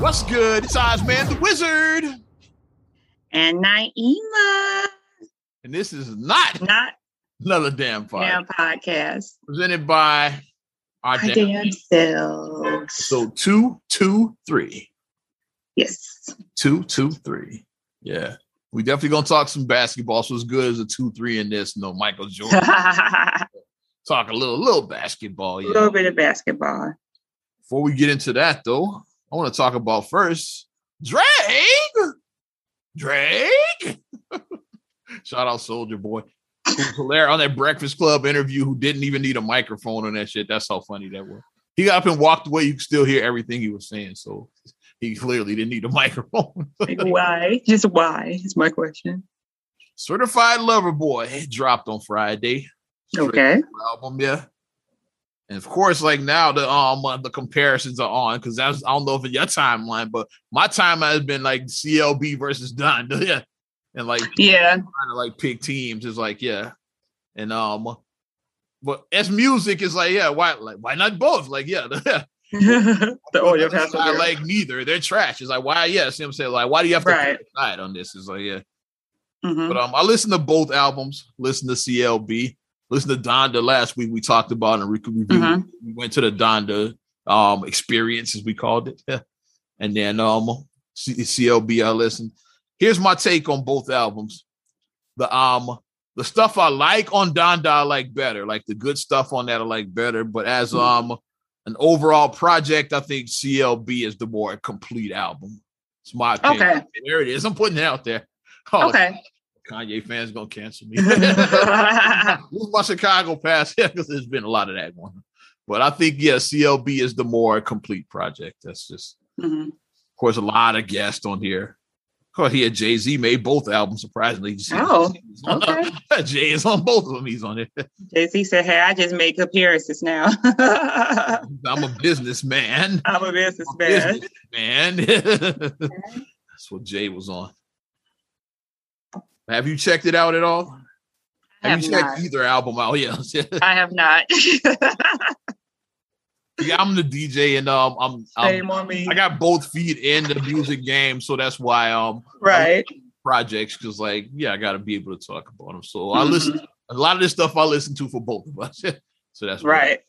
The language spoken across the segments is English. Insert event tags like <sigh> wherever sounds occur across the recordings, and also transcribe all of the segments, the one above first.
What's good? It's Ozman the Wizard. And Naima. And this is not, not another damn podcast. Damn podcast. Presented by our, our damn, damn selves. So two, two, three. Yes. Two, two, three. Yeah. We definitely gonna talk some basketball. So as good as a two, three in this. No Michael Jordan. <laughs> talk a little, little basketball. Yeah. A little bit of basketball. Before we get into that, though, I want to talk about first Drake. Drake. <laughs> Shout out Soulja Boy. Hilarious on that Breakfast Club interview who didn't even need a microphone on that shit. That's how funny that was. He got up and walked away. You could still hear everything he was saying. So he clearly didn't need a <laughs> microphone. why? Just why is my question. Certified Lover Boy dropped on Friday. Okay. Album, yeah. And of course, like now the um uh, the comparisons are on because that's I don't know if it's your timeline, but my timeline has been like CLB versus Donda, <laughs> yeah, and like yeah, trying to like pick teams is like yeah, and um, but as music is like yeah, why like why not both? Like yeah, <laughs> <laughs> the, audio I like neither. They're trash. It's like why yeah, see what I'm saying like why do you have to right. decide on this? It's like yeah, mm-hmm. but um, I listen to both albums. Listen to CLB listen to Donda last week. We talked about and review. Mm-hmm. We went to the Donda um, experience, as we called it, <laughs> and then um, CLB. I listened. Here's my take on both albums. The um the stuff I like on Donda I like better. Like the good stuff on that I like better. But as mm-hmm. um an overall project, I think CLB is the more complete album. It's my opinion. Okay. There it is. I'm putting it out there. <laughs> Oh, okay. Kanye fans gonna cancel me. <laughs> Move my Chicago pass <laughs> because there's been a lot of that one. But I think yeah, CLB is the more complete project. That's just, mm-hmm. of course, a lot of guests on here. Of course, he had Jay Z made both albums. Surprisingly, <laughs> oh, okay. Jay is on both of them. He's on it. Jay Z said, "Hey, I just make appearances now. I'm a businessman. I'm a businessman. Man, that's what Jay was on." Have you checked it out at all? Have, have you checked not. either album out? Yeah, <laughs> I have not. <laughs> yeah, I'm the DJ, and um, I'm, I'm on me. I got both feet in the music game, so that's why um, right projects because like yeah, I got to be able to talk about them. So mm-hmm. I listen a lot of this stuff. I listen to for both of us. <laughs> so that's right.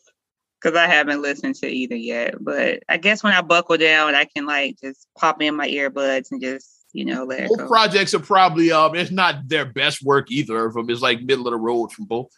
Because I haven't listened to either yet, but I guess when I buckle down, I can like just pop in my earbuds and just you know, let both projects are probably um it's not their best work either of them. It's like middle of the road from both.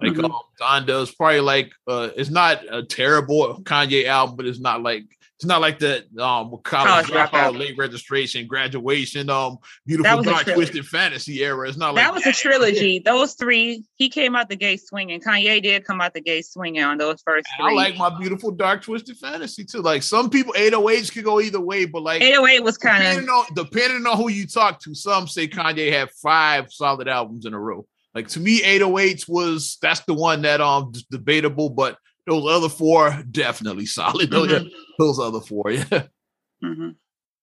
Like mm-hmm. um, Donda's probably like uh it's not a terrible Kanye album, but it's not like it's not like the um college, college dropout, late registration, graduation, um beautiful dark twisted fantasy era. It's not like that was that. a trilogy. Those three, he came out the gate swinging. Kanye did come out the gate swinging on those first three. I like my beautiful dark twisted fantasy too. Like some people, 808s could go either way, but like 808 was kind of depending on who you talk to. Some say Kanye had five solid albums in a row. Like to me, 808s was that's the one that um debatable, but those other four definitely solid. Mm-hmm. Those other four, yeah. Mm-hmm.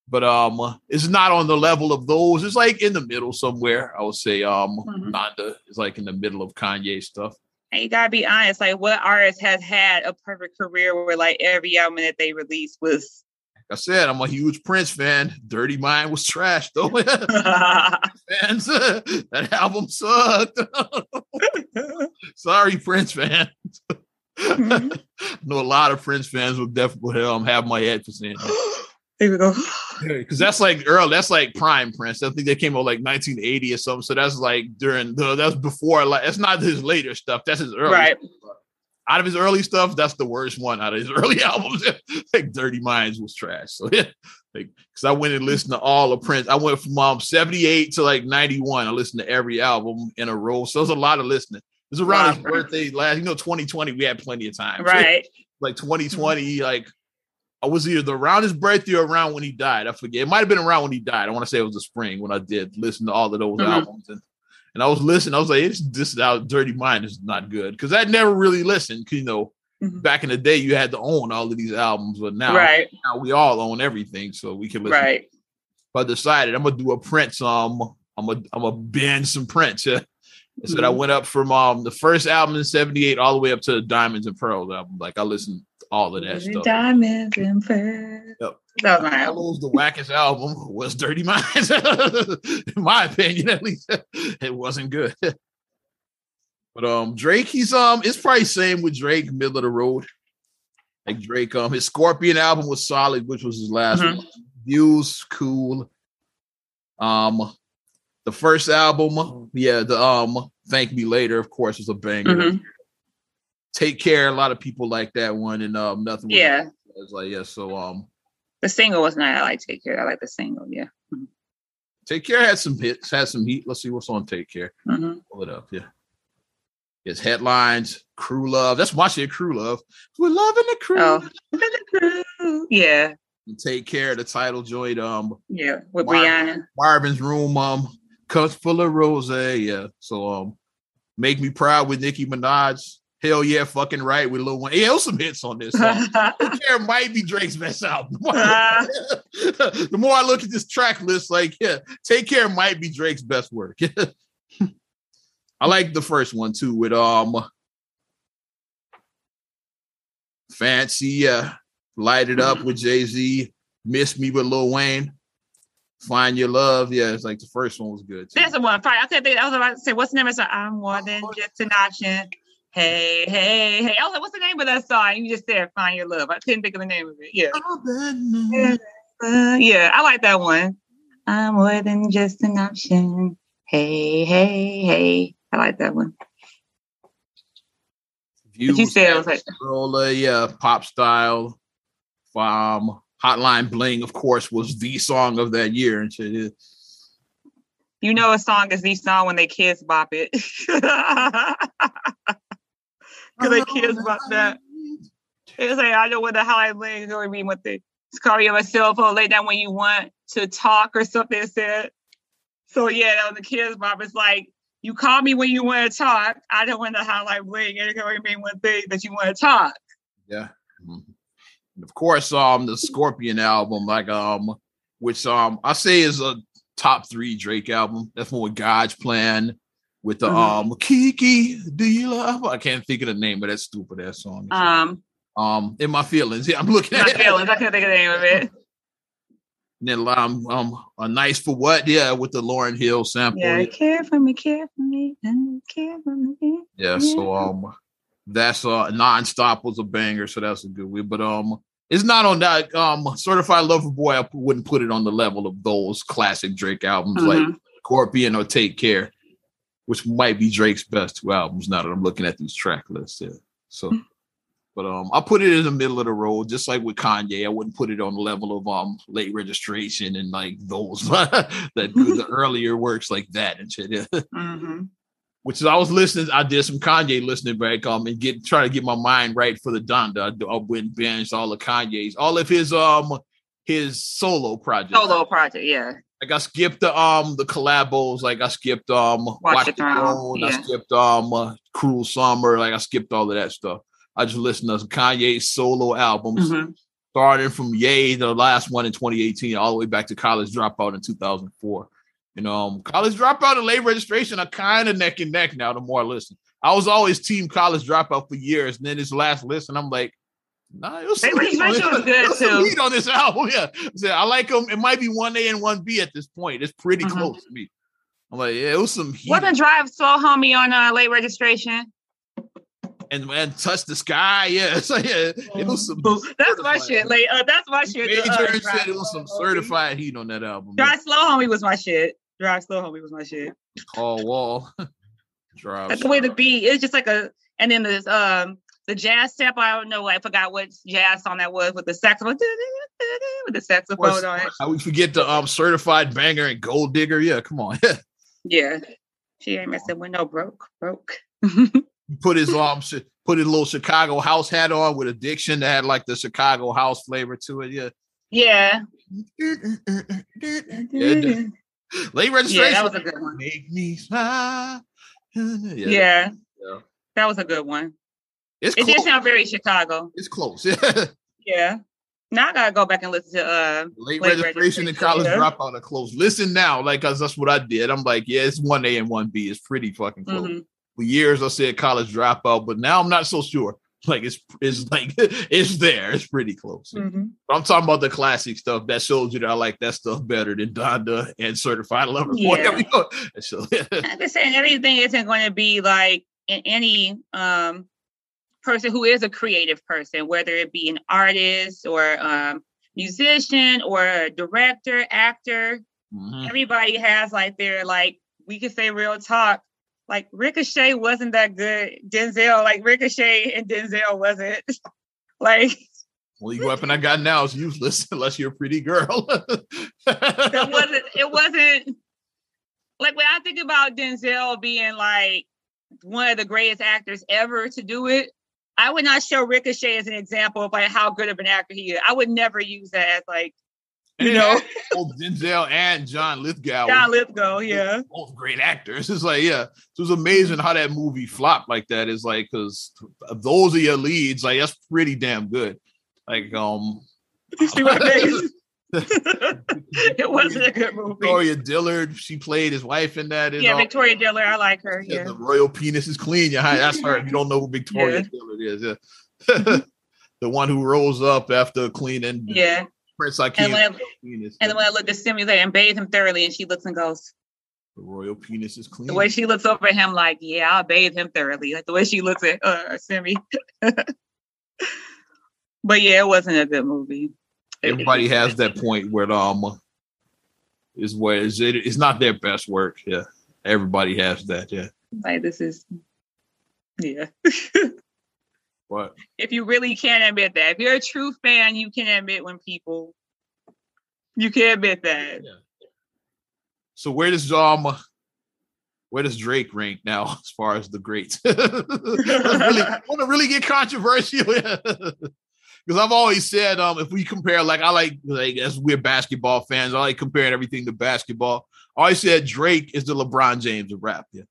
But um, it's not on the level of those. It's like in the middle somewhere. I would say um, mm-hmm. Donda is like in the middle of Kanye stuff. And you gotta be honest. Like, what artist has had a perfect career where like every album that they released was I said, I'm a huge Prince fan. Dirty Mind was trash, though. <laughs> Fans, <laughs> that album sucked. <laughs> Sorry, Prince fans. Mm-hmm. <laughs> I know a lot of Prince fans will definitely um, have my head for saying that. Here <gasps> we go. <gasps> Because that's like early, that's like prime Prince. I think they came out like 1980 or something. So that's like during the that's before like that's not his later stuff. That's his early right. Stuff. Out of his early stuff, that's the worst one out of his <laughs> early albums. <laughs> like Dirty Minds was trash. So yeah, like because I went and listened to all of Prince. I went from um 78 to like 91. I listened to every album in a row. So was a lot of listening. It was around his birthday last. You know, 2020, we had plenty of time. <laughs> Right. like 2020, like I was either around his birthday or around when he died. I forget. It might have been around when he died. I want to say it was the spring when I did listen to all of those mm-hmm. albums. And, and I was listening. I was like, it's this out dirty mind is not good. Cause I never really listened. You know, mm-hmm. back in the day you had to own all of these albums, but now, right. now we all own everything. So we can listen. Right. But I decided I'm gonna do a Prince. Um, I'm gonna I'm gonna bend some Prince. <laughs> So mm-hmm. I went up from um the first album in '78 all the way up to the Diamonds and Pearls album. Like I listened to all of that stuff. Diamonds and pearls. Yep. That was my album. the wackest album was Dirty Minds. <laughs> In my opinion, at least, <laughs> it wasn't good. <laughs> But um, Drake, he's um, it's probably same with Drake, middle of the road. Like Drake, um, his Scorpion album was solid, which was his last mm-hmm. one. Views, cool. Um, the first album, yeah, the um, Thank Me Later, of course, was a banger. Mm-hmm. Take Care, a lot of people like that one, and um, nothing. Yeah, it's like yeah, so um, the single was not. I like Take Care. I like the single. Yeah. Mm-hmm. Take Care had some hits, had some heat. Let's see what's on Take Care. Mm-hmm. Pull it up, yeah. It's headlines, crew love. That's my shit, crew love. We're loving the crew. Oh, the crew. Yeah. And take care of the title joint. Um, yeah, with Mar- Rihanna. Marvin's room. Um, cups full of rose. Yeah. So um, make me proud with Nicki Minaj. Hell yeah, fucking right with Lil Wayne. Yeah, some hits on this song. Take <laughs> Care might be Drake's best album. <laughs> <laughs> the more I look at this track list, like, yeah, Take Care might be Drake's best work. I like the first one too with um Fancy, yeah. Light it up with Jay Z. Miss Me with Lil Wayne. Find Your Love. Yeah, it's like the first one was good. Too. That's the one. I couldn't think. I was about to say, what's the name of the song? I'm more than just an option. Hey, hey, hey. I was like, what's the name of that song? You just said Find Your Love. I couldn't think of the name of it. Yeah. Uh, yeah, I like that one. I'm more than just an option. Hey, hey, hey. I like that one. Views, you said it was like roller, yeah, pop style. Um, Hotline Bling, of course, was the song of that year, and shit. You know, a song is the song when they kids bop it. <laughs> Because they kids bop that. It's like I know what the Hotline Bling is going to be with the call you on a cell phone lay down when you want to talk or something. Said. So yeah, that was the kids bop. It's like you call me when you want to talk. I don't want to highlight bling. It's going to mean one thing that you want to talk. Yeah. Mm-hmm. Of course, um, the Scorpion album, like um, which um I say is a top three Drake album. That's one with God's Plan, with the mm-hmm. um Kiki, do you love? I can't think of the name of that stupid ass song. Um, um, in my feelings. Yeah, I'm looking at my feelings. I can't think of the name of it. And then um, um a nice for what? Yeah, with the Lauryn Hill sample. Yeah, care for me, care for me, and care for me. Yeah, so um that's uh nonstop was a banger, so that's a good way. But um it's not on that um certified lover boy, I wouldn't put it on the level of those classic Drake albums mm-hmm. like Scorpion or Take Care, which might be Drake's best two albums now that I'm looking at these track lists. Yeah. So mm. But um, I put it in the middle of the road, just like with Kanye. I wouldn't put it on the level of um late registration and like those <laughs> that do the <laughs> earlier works like that and shit. mm-hmm. Which is I was listening, I did some Kanye listening back um and get trying to get my mind right for the Donda. I, I went and binged all of Kanye's, all of his um his solo project. Solo project, yeah. Like I skipped the um the collabos, like I skipped um Watch, Watch the Throne, yeah. I skipped um uh, Cruel Summer, like I skipped all of that stuff. I just listened to some Kanye's solo albums, mm-hmm. starting from Ye, the last one in 2018, all the way back to College Dropout in 2004. You know, um, College Dropout and late registration are kind of neck and neck now. The more I listen, I was always team College Dropout for years, and then this last listen, I'm like, Nah, it was, some heat on, was <laughs> good too. heat on this <laughs> album. Yeah, I like them. It might be one A and one B at this point. It's pretty mm-hmm. close to me. I'm like, yeah, it was some. Heat. Wasn't Drive Slow Homie on uh, late registration? and and touch the sky. Yeah, <laughs> so yeah, it was some. That's my shit. Like uh, that's my shit. Major uh, said it was some certified heat on that album. Drive slow, homie was my shit. Drive slow, homie was my shit. Call wall. <laughs> Drive. That's the way the beat. It's just like a, and then there's um the jazz step. I don't know. I forgot what jazz song that was with the saxophone. <laughs> With the saxophone on it. How we forget the um certified banger and gold digger? Yeah, come on. <laughs> yeah, she ain't messing with no broke, broke put his um put his little Chicago house hat on with addiction that had like the Chicago house flavor to it. Yeah. Yeah. yeah. <laughs> Late registration. Yeah, that was a good one. Make me smile. <laughs> Yeah. yeah. yeah. That was a good one. It's it close. did sound very Chicago. It's close. <laughs> Yeah. yeah. Now I gotta go back and listen to uh late, late registration, registration and college yeah. dropout are close. Listen now, like cause that's what I did. I'm like, yeah, it's one A and one B. It's pretty fucking close. Mm-hmm. For years, I said college dropout, but now I'm not so sure. Like it's it's like <laughs> it's there. It's pretty close. Mm-hmm. I'm talking about the classic stuff that shows you that I like that stuff better than Donda and Certified Lover yeah. <laughs> Boy. so, <laughs> I'm just saying everything isn't going to be like in any um person who is a creative person, whether it be an artist or um musician or a director, actor. Mm-hmm. Everybody has like their like we could say real talk. Like Ricochet wasn't that good. Denzel, like Ricochet and Denzel wasn't <laughs> like well, the weapon I got now is useless <laughs> unless you're a pretty girl. <laughs> it wasn't. It wasn't like when I think about Denzel being like one of the greatest actors ever to do it. I would not show Ricochet as an example of like how good of an actor he is. I would never use that as like, you know, <laughs> both Denzel and John Lithgow. John Lithgow, yeah, both great actors. <laughs> It's like, yeah, so it's amazing how that movie flopped like that. Is like because those are your leads. Like that's pretty damn good. Like, um, you see my face? it wasn't a good movie. Victoria Dillard, she played his wife in that. Yeah, all. Victoria Dillard, I like her. Yeah, the royal penis is clean. Yeah, that's her. If you don't know who Victoria yeah. Dillard is, yeah, <laughs> the one who rolls up after cleaning. Yeah, Prince I can't. And, penis, and then when I look at Simulator and bathe him thoroughly, and she looks and goes. The royal penis is clean. The way she looks over at him, like, yeah, I'll bathe him thoroughly. Like the way she looks at uh, Semmi. <laughs> but yeah, it wasn't a good movie everybody has that point where um is where is it it's not their best work. Yeah. Everybody has that, yeah. Like this is yeah. <laughs> what? If you really can't admit that. If you're a true fan, you can admit when people you can admit that. Yeah. So where does um where does Drake rank now <laughs> as far as the greats? <laughs> really, want to really get controversial <laughs> because I've always said, um, if we compare, like I like, like as we're basketball fans, I like comparing everything to basketball. I always said Drake is the LeBron James of rap, yeah.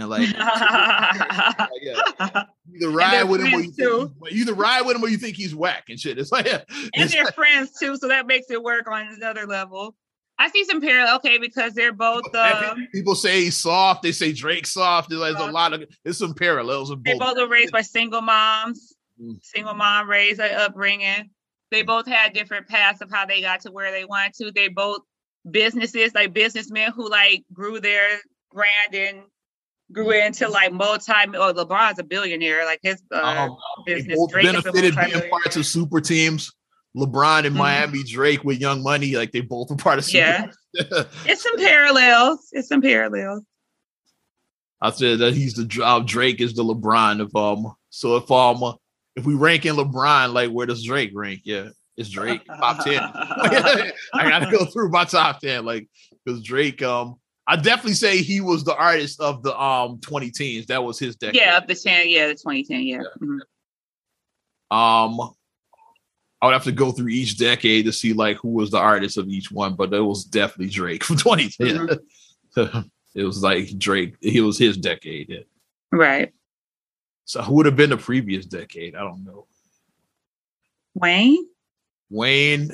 And like, <laughs> <laughs> yeah, either ride with him or you think, either ride with him or you think he's whack and shit. It's like, yeah. <laughs> and they're friends too, so that makes it work on another level. I see some parallel, okay, because they're both. Um, people say he's soft. They say Drake's soft. There's, a lot of there's some parallels. They both were raised by single moms single mom raised her upbringing. They both had different paths of how they got to where they wanted to. They both businesses, like businessmen who like grew their brand and grew into like multi. Oh, LeBron's a billionaire. Like his uh, um, business. Both Drake benefited being parts of super teams. LeBron in mm-hmm. Miami, Drake with Young Money, like they both are part of. Super yeah, <laughs> it's some parallels. It's some parallels. I said that he's the uh, Drake is the LeBron of um. So if um if we rank in LeBron, like where does Drake rank? Yeah, it's Drake top ten. <laughs> I gotta go <laughs> through my top ten, like because Drake. Um, I definitely say he was the artist of the um 20 teens. That was his decade. Yeah, of the ten. Yeah, the 2010. Yeah. yeah. Mm-hmm. Um, I would have to go through each decade to see like who was the artist of each one, but it was definitely Drake from 2010. Mm-hmm. <laughs> it was like Drake. He was his decade. Yeah. Right. So who would have been the previous decade? I don't know. Wayne. Wayne,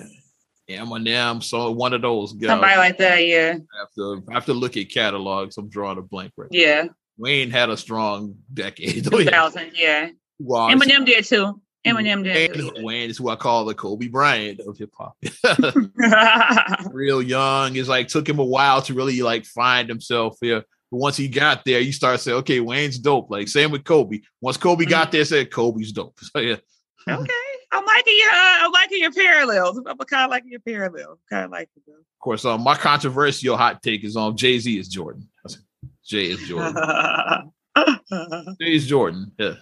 Eminem. So one of those guys. Somebody like that, yeah. I have to I have to look at catalogs. I'm drawing a blank right. Yeah. Now. Wayne had a strong decade. <laughs> 2000, yeah. Well, Eminem did too. Eminem did. Wayne, Wayne is who I call the Kobe Bryant of hip hop. <laughs> Real young. It's like took him a while to really like find himself here. But once he got there, you start saying, okay, Wayne's dope. Like same with Kobe. Once Kobe mm-hmm. got there, said Kobe's dope. <laughs> So yeah. Okay. I'm liking your uh, I'm liking your parallels. I'm kind of liking your parallels. Kind of like it though. Of course, um, my controversial hot take is on um, Jay Z is Jordan. Jay is Jordan. <laughs> Jay is Jordan. Yeah.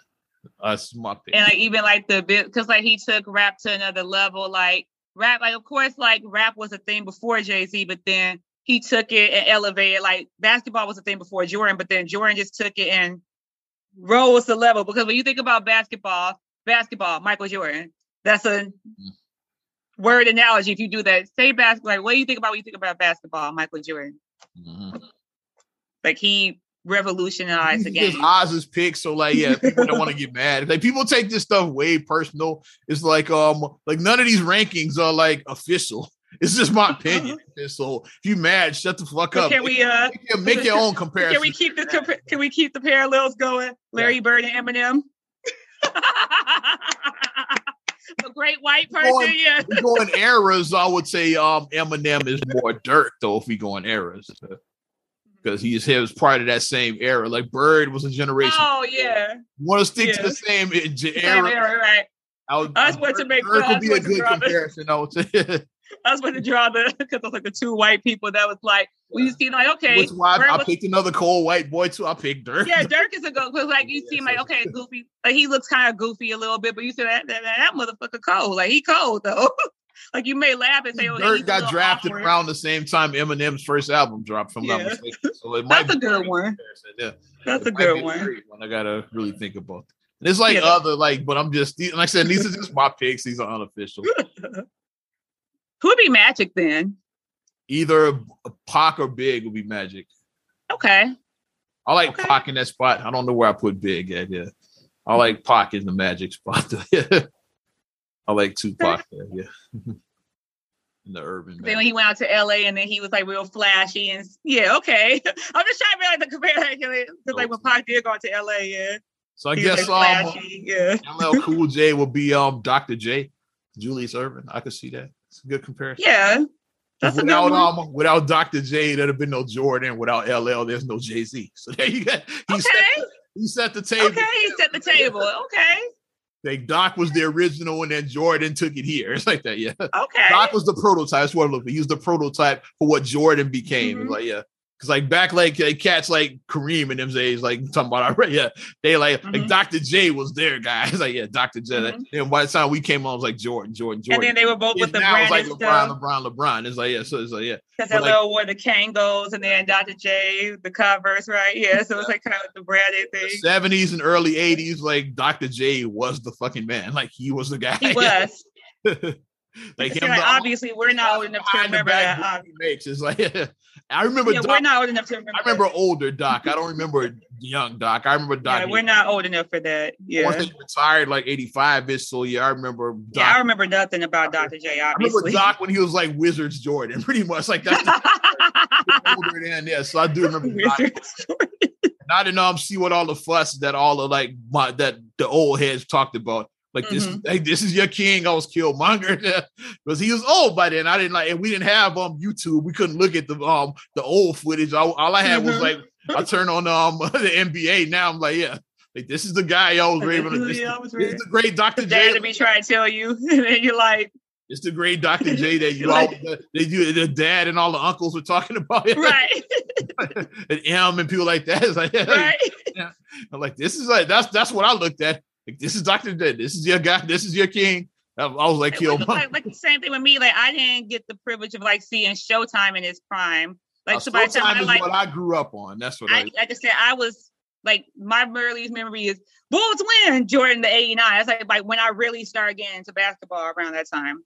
That's my pick. And like even like the bit because like he took rap to another level. Like rap, like of course, like rap was a thing before Jay Z, but then he took it and elevated. Like basketball was a thing before Jordan, but then Jordan just took it and rose the level. Because when you think about basketball, basketball, Michael Jordan, that's a word analogy. If you do that, say basketball. Like, what do you think about when you think about basketball, Michael Jordan? Mm-hmm. Like he revolutionized the game. Oz's pick, so like, yeah, people don't want to get mad. Like people take this stuff way personal. It's like um, like none of these rankings are like official. <laughs> It's just my opinion. <laughs> so if you mad, shut the fuck up. Can we uh make, make your own <laughs> comparison? Can we keep the can we keep the parallels going? Larry. Bird and Eminem. A great white person. Going, yeah. going eras, I would say um Eminem is more Dirk though. If we go in eras, because he's he was part of that same era. Like Bird was a generation. Oh yeah. Want to stick yeah. to the same, uh, era, same era, right? I was, about to make. Bird could be a good comparison. I would say. <laughs> I was going to draw the because I was like the two white people that was like we you see like okay, which why I, I picked another cold white boy too. I picked Dirk. Yeah, Dirk is a good because like you <laughs> yeah, see like okay, goofy, like he looks kind of goofy a little bit, but you see that that, that motherfucker cold, like he cold though. <laughs> like you may laugh and say, "Oh, Dirk got drafted awkward. around the same time Eminem's first album dropped." From yeah. mistaken, so it <laughs> might that's a good one. Yeah, that's it a good one. one. I gotta really think about. And it's like yeah. other like, but I'm just like I said, these are just my picks. These are unofficial. Who would be Magic then? Either Pac or Big would be Magic. Okay. I like okay. Pac in that spot. I don't know where I put Big at. Yeah, I like Pac in the Magic spot. <laughs> I like Tupac <laughs> there. Yeah. <laughs> in the urban. Then when he went out to LA and then he was like real flashy and yeah, okay. I'm just trying to be like to compare because like when Pac did go out to LA, yeah. So I he guess like um, yeah. LL Cool J will be um Dr. J, Julius Erving. I could see that. It's a good comparison. Yeah. That's without um, without Dr. J, there'd have been no Jordan. Without LL, there's no Jay Z. So there you go. He, okay. set the, he set the table. Okay, he set the table. Okay. Like Doc was the original, and then Jordan took it here. <laughs> It's like that, yeah. Okay. Doc was the prototype. That's what I look. He was the prototype for what Jordan became. Mm-hmm. Like, yeah. Cause like back like, like cats like Kareem and them days, like <laughs> talking about already, yeah, they like mm-hmm. like Dr. J was there, guys. <laughs> like yeah, Dr. J. Mm-hmm. And by the time we came on, it was like Jordan, Jordan, Jordan. And then they were both with the now it's like LeBron, LeBron, LeBron. It's like yeah, so it's like yeah. Because they like, wore the Kangols and then Dr. J, the Converse, right? Yeah, so it's like kind of the branded thing. Seventies and early eighties, like Dr. J was the fucking man. Like he was the guy. He was. <laughs> <laughs> like him, like, obviously we're not old enough to remember that. He makes it's like <laughs> I remember. Yeah, Doc, we're not old enough to remember. I remember that. older Doc. I don't remember <laughs> young Doc. I remember Doc. Yeah, we're not old enough for that. Yeah, once he retired, like eighty five ish. So yeah, I remember. Doc. Yeah, I remember nothing about Doctor J. Obviously, I remember Doc when he was like Wizards Jordan, pretty much like that's older than yeah. So I do remember Wizards Jordan. And I didn't um, see what all the fuss that all the like my that the old heads talked about. Like this, mm-hmm. hey, this is your king. I was Killmonger <laughs> because he was old by then. I didn't like, and we didn't have um YouTube. We couldn't look at the um the old footage. All, all I had mm-hmm. was like, I turn on um <laughs> the NBA. Now I'm like, yeah, like this is the guy y'all was raving. This, yeah, this is <laughs> the great Doctor J. To be trying to tell you, and you're like, it's the great Dr. J that you all they do the dad and all the uncles were talking about it. Right. and M and people like that. It's like, yeah, right. yeah. I'm like, this is like that's that's what I looked at. Like, this is Dr. Dead. This is your guy. This is your king. I, was like, yo, like, like, the same thing with me. Like, I didn't get the privilege of like seeing Showtime in his prime. Like, uh, so by the time I, like, what I grew up on. That's what I, I like. I said, I was like, my earliest memory is Bulls win Jordan the '89. That's like, like when I really started getting into basketball around that time.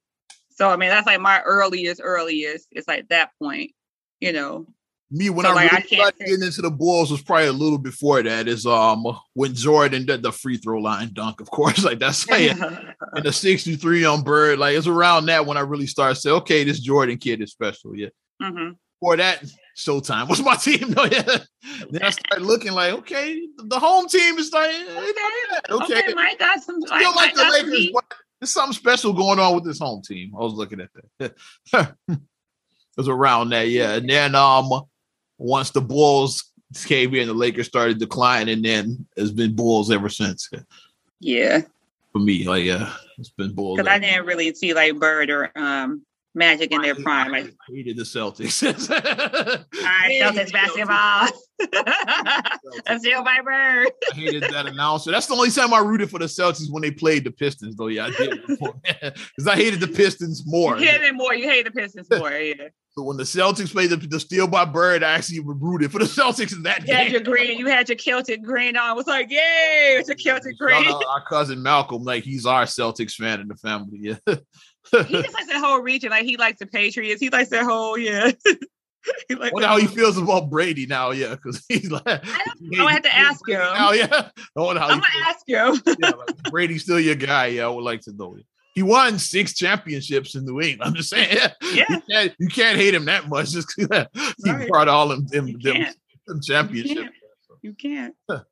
So I mean, that's like my earliest, earliest. It's like that point, you know me when so I like, really I started getting into the Bulls was probably a little before that. Is um when Jordan did the free throw line dunk, of course. <laughs> Like that's <laughs> like in the '63 on Bird. Like it's around that when I really started say, okay, this Jordan kid is special. Yeah. Mm-hmm. For that, Showtime was <laughs> my team. No, yeah. then I started looking like, okay, the home team is like, okay, okay, okay Mike got some. Still like the Lakers, there's something special going on with this home team. I was looking at that. it was around that, yeah. And then um once the Bulls came in, the Lakers started declining, and then it's been Bulls ever since. Yeah. For me, like yeah, it's been Bulls. Because I didn't really see like Bird or um Magic in their prime. I hated the Celtics. <laughs> All right, Celtics basketball. <laughs> That's still my bird. I hated that announcer. That's the only time I rooted for the Celtics when they played the Pistons, though. Yeah, I did. <laughs> Because I hated the Pistons more. You hated more. You hate the Pistons more. Yeah. So when the Celtics played the, the Steal by Bird, I actually rooted for the <laughs> Celtics in that you game. Had your green, you had your Celtic green on. It was like, yay, it's a Celtic green. Our cousin Malcolm, like he's our Celtics fan in the family. Yeah he just likes that whole region. Like he likes the Patriots. He likes that whole yeah. <laughs> he how he feels about Brady now. Yeah, because <laughs> he's like. I don't. I have to ask him. Now, yeah. I wonder how I'm gonna ask you. yeah, like, Brady's still your guy. Yeah, I would like to know. He won six championships in New England. I'm just saying. Yeah, yeah. You, can't, you can't hate him that much. Just <laughs> he right. brought all them, them, them, them championships. You can't. You can't.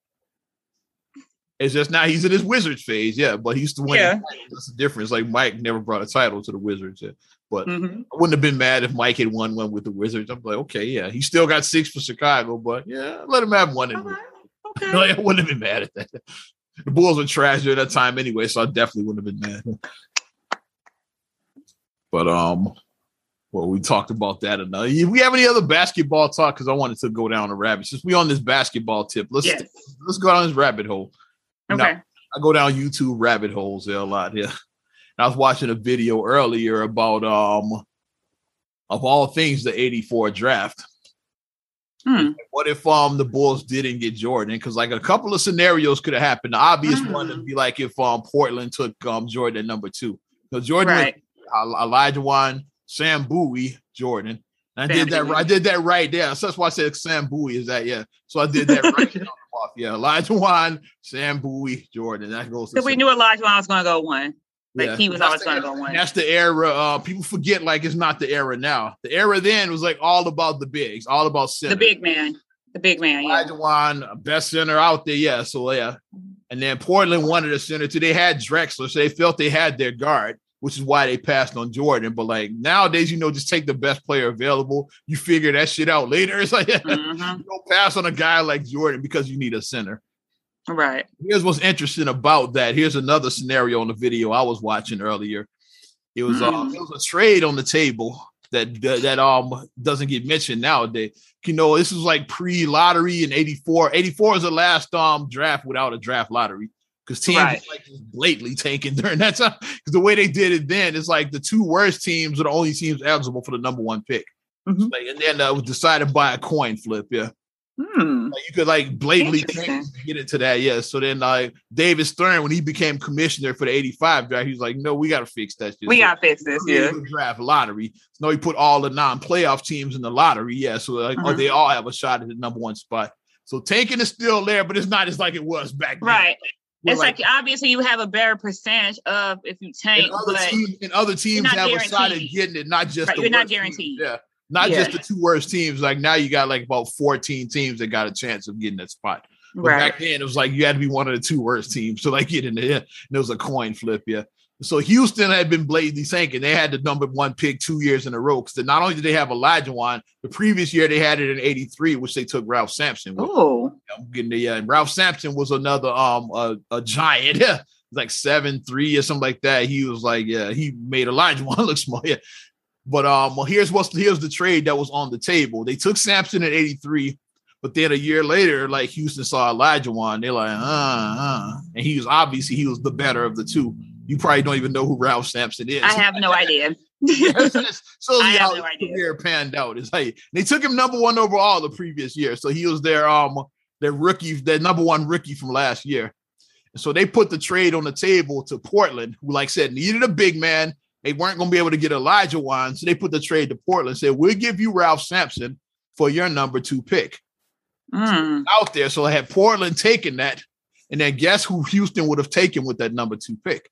It's just now he's in his Wizards phase, yeah. But he's the win. Yeah. That's the difference. Like Mike never brought a title to the Wizards, yeah. But mm-hmm. I wouldn't have been mad if Mike had won one with the Wizards. I'm like, okay, yeah, he still got six for Chicago, but yeah, let him have one. Okay. <laughs> okay. Like, I wouldn't have been mad at that. The Bulls were trash during that time anyway, so I definitely wouldn't have been mad. <laughs> But um, well, we talked about that enough. If we have any other basketball talk, because I wanted to go down a rabbit. Since we on this basketball tip, let's yes. let's go down this rabbit hole. Okay. Now, I go down YouTube rabbit holes there a lot. Yeah. I was watching a video earlier about um of all things the 84 draft. Hmm. What if um the Bulls didn't get Jordan? Because like a couple of scenarios could have happened. The obvious mm. one would be like if um Portland took um Jordan at number two. Because Jordan right. Olajuwon, Sam Bowie, Jordan. And I Sam did that. Bowie. I did that right there. So that's why I said Sam Bowie is that. Yeah. So I did that right <laughs> off. Yeah, Olajuwon, Sam Bowie, Jordan. That goes. So we knew Olajuwon was going to go one. Like yeah. he was always going to go one. That's the era. Uh, people forget like it's not the era now. The era then was like all about the bigs, all about center. The big man. The big man. Yeah. Olajuwon, best center out there. Yeah. So yeah. And then Portland wanted a center too. They had Drexler, so they felt they had their guard which is why they passed on Jordan. But like nowadays, you know, just take the best player available. You figure that shit out later. <laughs> It's like <laughs> mm-hmm. you don't pass on a guy like Jordan because you need a center. Right. Here's what's interesting about that. Here's another scenario on the video I was watching earlier. It was mm-hmm. um, it was a trade on the table that that, that um doesn't get mentioned nowadays. You know, this is like pre-lottery in 84. 84 is the last um draft without a draft lottery because teams right. like blatantly tanking during that time. Because the way they did it then is like the two worst teams are the only teams eligible for the number one pick. Mm-hmm. Like, and then uh, was decided by a coin flip. Yeah. Hmm. Like you could like blatantly get into that, yeah. So then, like David Stern, when he became commissioner for the '85 draft, he was like, "No, we got to fix that shit." We so, got to fix this, yeah. Draft lottery. So no, he put all the non-playoff teams in the lottery, yeah. So like, mm-hmm. oh, they all have a shot at the number one spot. So tanking is still there, but it's not as like it was back then. Right it's like, like, obviously you have a better percentage of if you tank, and other, but teams, and other teams have a shot at getting it, not just right, you're not guaranteed. Teams. Yeah, not yeah. just the two worst teams. Like now you got like about 14 teams that got a chance of getting that spot. But right. back then it was like you had to be one of the two worst teams to like get in there. And it was a coin flip, yeah. So Houston had been blatantly sinking. They had the number one pick two years in a row. Because not only did they have Olajuwon, the previous year they had it in '83, which they took Ralph Sampson. Oh, I'm getting the uh, Ralph Sampson was another um a, a giant, <laughs> like seven three or something like that. He was like, yeah, he made Olajuwon <laughs> look small. Yeah, but um, well, here's what's here's the trade that was on the table. They took Sampson at '83. But then a year later, like Houston saw Olajuwon, they're like, uh, uh, and he was obviously he was the better of the two you probably don't even know who Ralph Sampson is. I have no <laughs> idea. so <laughs> I no career panned out. Is hey, they took him number one overall the previous year, so he was their um their rookie, their number one rookie from last year. And so they put the trade on the table to Portland, who, like said, needed a big man. They weren't going to be able to get Olajuwon, so they put the trade to Portland. Said we'll give you Ralph Sampson for your number two pick. Mm. Out there, so I had Portland taking that, and then guess who Houston would have taken with that number two pick?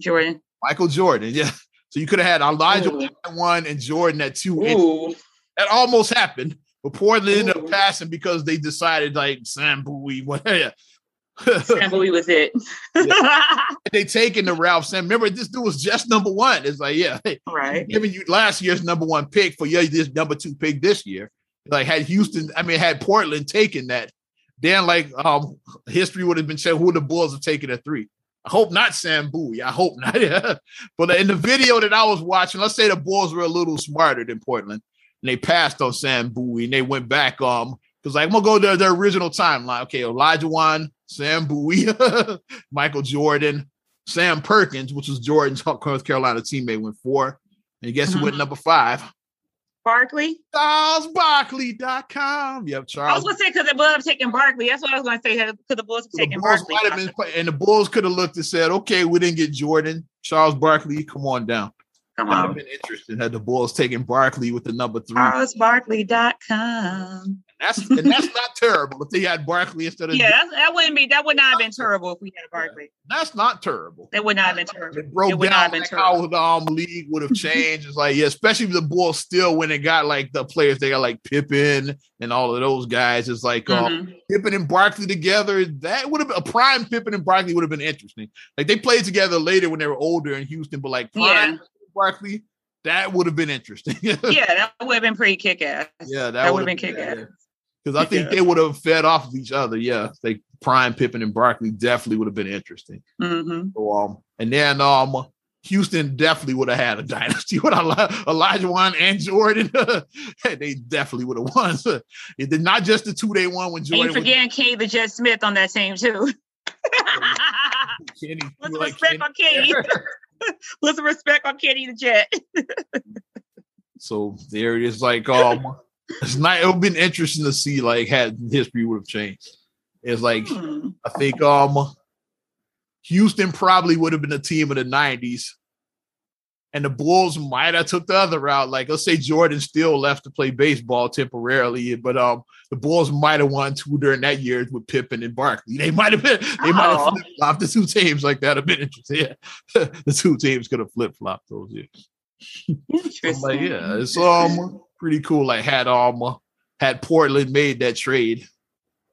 Jordan. Michael Jordan, yeah. So you could have had Elijah Ooh. at one and Jordan at two. Ooh. That almost happened, but Portland ended up passing because they decided like Sam Bowie, <laughs> whatever. Sam Bowie was it. <laughs> yeah. They taken the Ralph Sam. Remember, this dude was just number one. It's like, yeah, hey, right. Giving you last year's number one pick for your this number two pick this year. Like had Houston, I mean, had Portland taken that, then like um history would have been said who the Bulls have taken at three. I hope not Sam Bowie. I hope not. <laughs> but in the video that I was watching, let's say the Bulls were a little smarter than Portland, and they passed on Sam Bowie, and they went back um because like I'm gonna go to their original timeline. Okay, Olajuwon, Sam Bowie, <laughs> Michael Jordan, Sam Perkins, which was Jordan's North Carolina teammate, went four. And I guess mm-hmm. who went number five? Barkley? CharlesBarkley.com. Yep, Charles. I was going to say because the Bulls have taken Barkley. That's what I was going to say because the Bulls have taken Barkley. Been, and the Bulls could have looked and said, okay, we didn't get Jordan. Charles Barkley, come on down. Come on. been interesting had the Bulls taken Barkley with the number three. CharlesBarkley.com. That's and that's not terrible if they had Barkley instead of yeah. that wouldn't be that would not have been terrible if we had Barkley. That's not terrible. That would not have been terrible. It broke it down like how the um, league would have changed. it's like yeah, especially if the Bulls still when it got like the players they got like Pippen and all of those guys. It's like um, mm-hmm. Pippen and Barkley together. That would have been a prime Pippen and Barkley would have been interesting. Like they played together later when they were older in Houston, but like prime yeah. Barkley that would have been interesting. <laughs> yeah, that would have been pretty kick ass. Yeah, that, that would have been kick ass. Because I <laughs> think yeah. they would have fed off of each other. Yeah, they Prime Pippen and Barkley definitely would have been interesting. Mm-hmm. So, um, and then um, Houston definitely would have had a <laughs> dynasty with Olajuwon and Jordan. <laughs> they definitely would have won. it did not just the two they won when Jordan. And you forgetting was, the Jet Smith on that team too. Kenny, What's the respect Kenny? on Kenny? Put some respect on Kenny the Jet. so there it is. Like, um, it's not. It would have been interesting to see like had history would have changed. It's like hmm. I think um, Houston probably would have been a team of the '90s, and the Bulls might have took the other route. Like let's say Jordan still left to play baseball temporarily, but um, the Bulls might have won two during that year with Pippen and Barkley. They might have been. They oh. might have flip flopped the two teams like that. Have been interesting. Yeah. <laughs> the two teams could have flip flopped those years. Interesting. like, yeah, it's um pretty cool. Like had um had Portland made that trade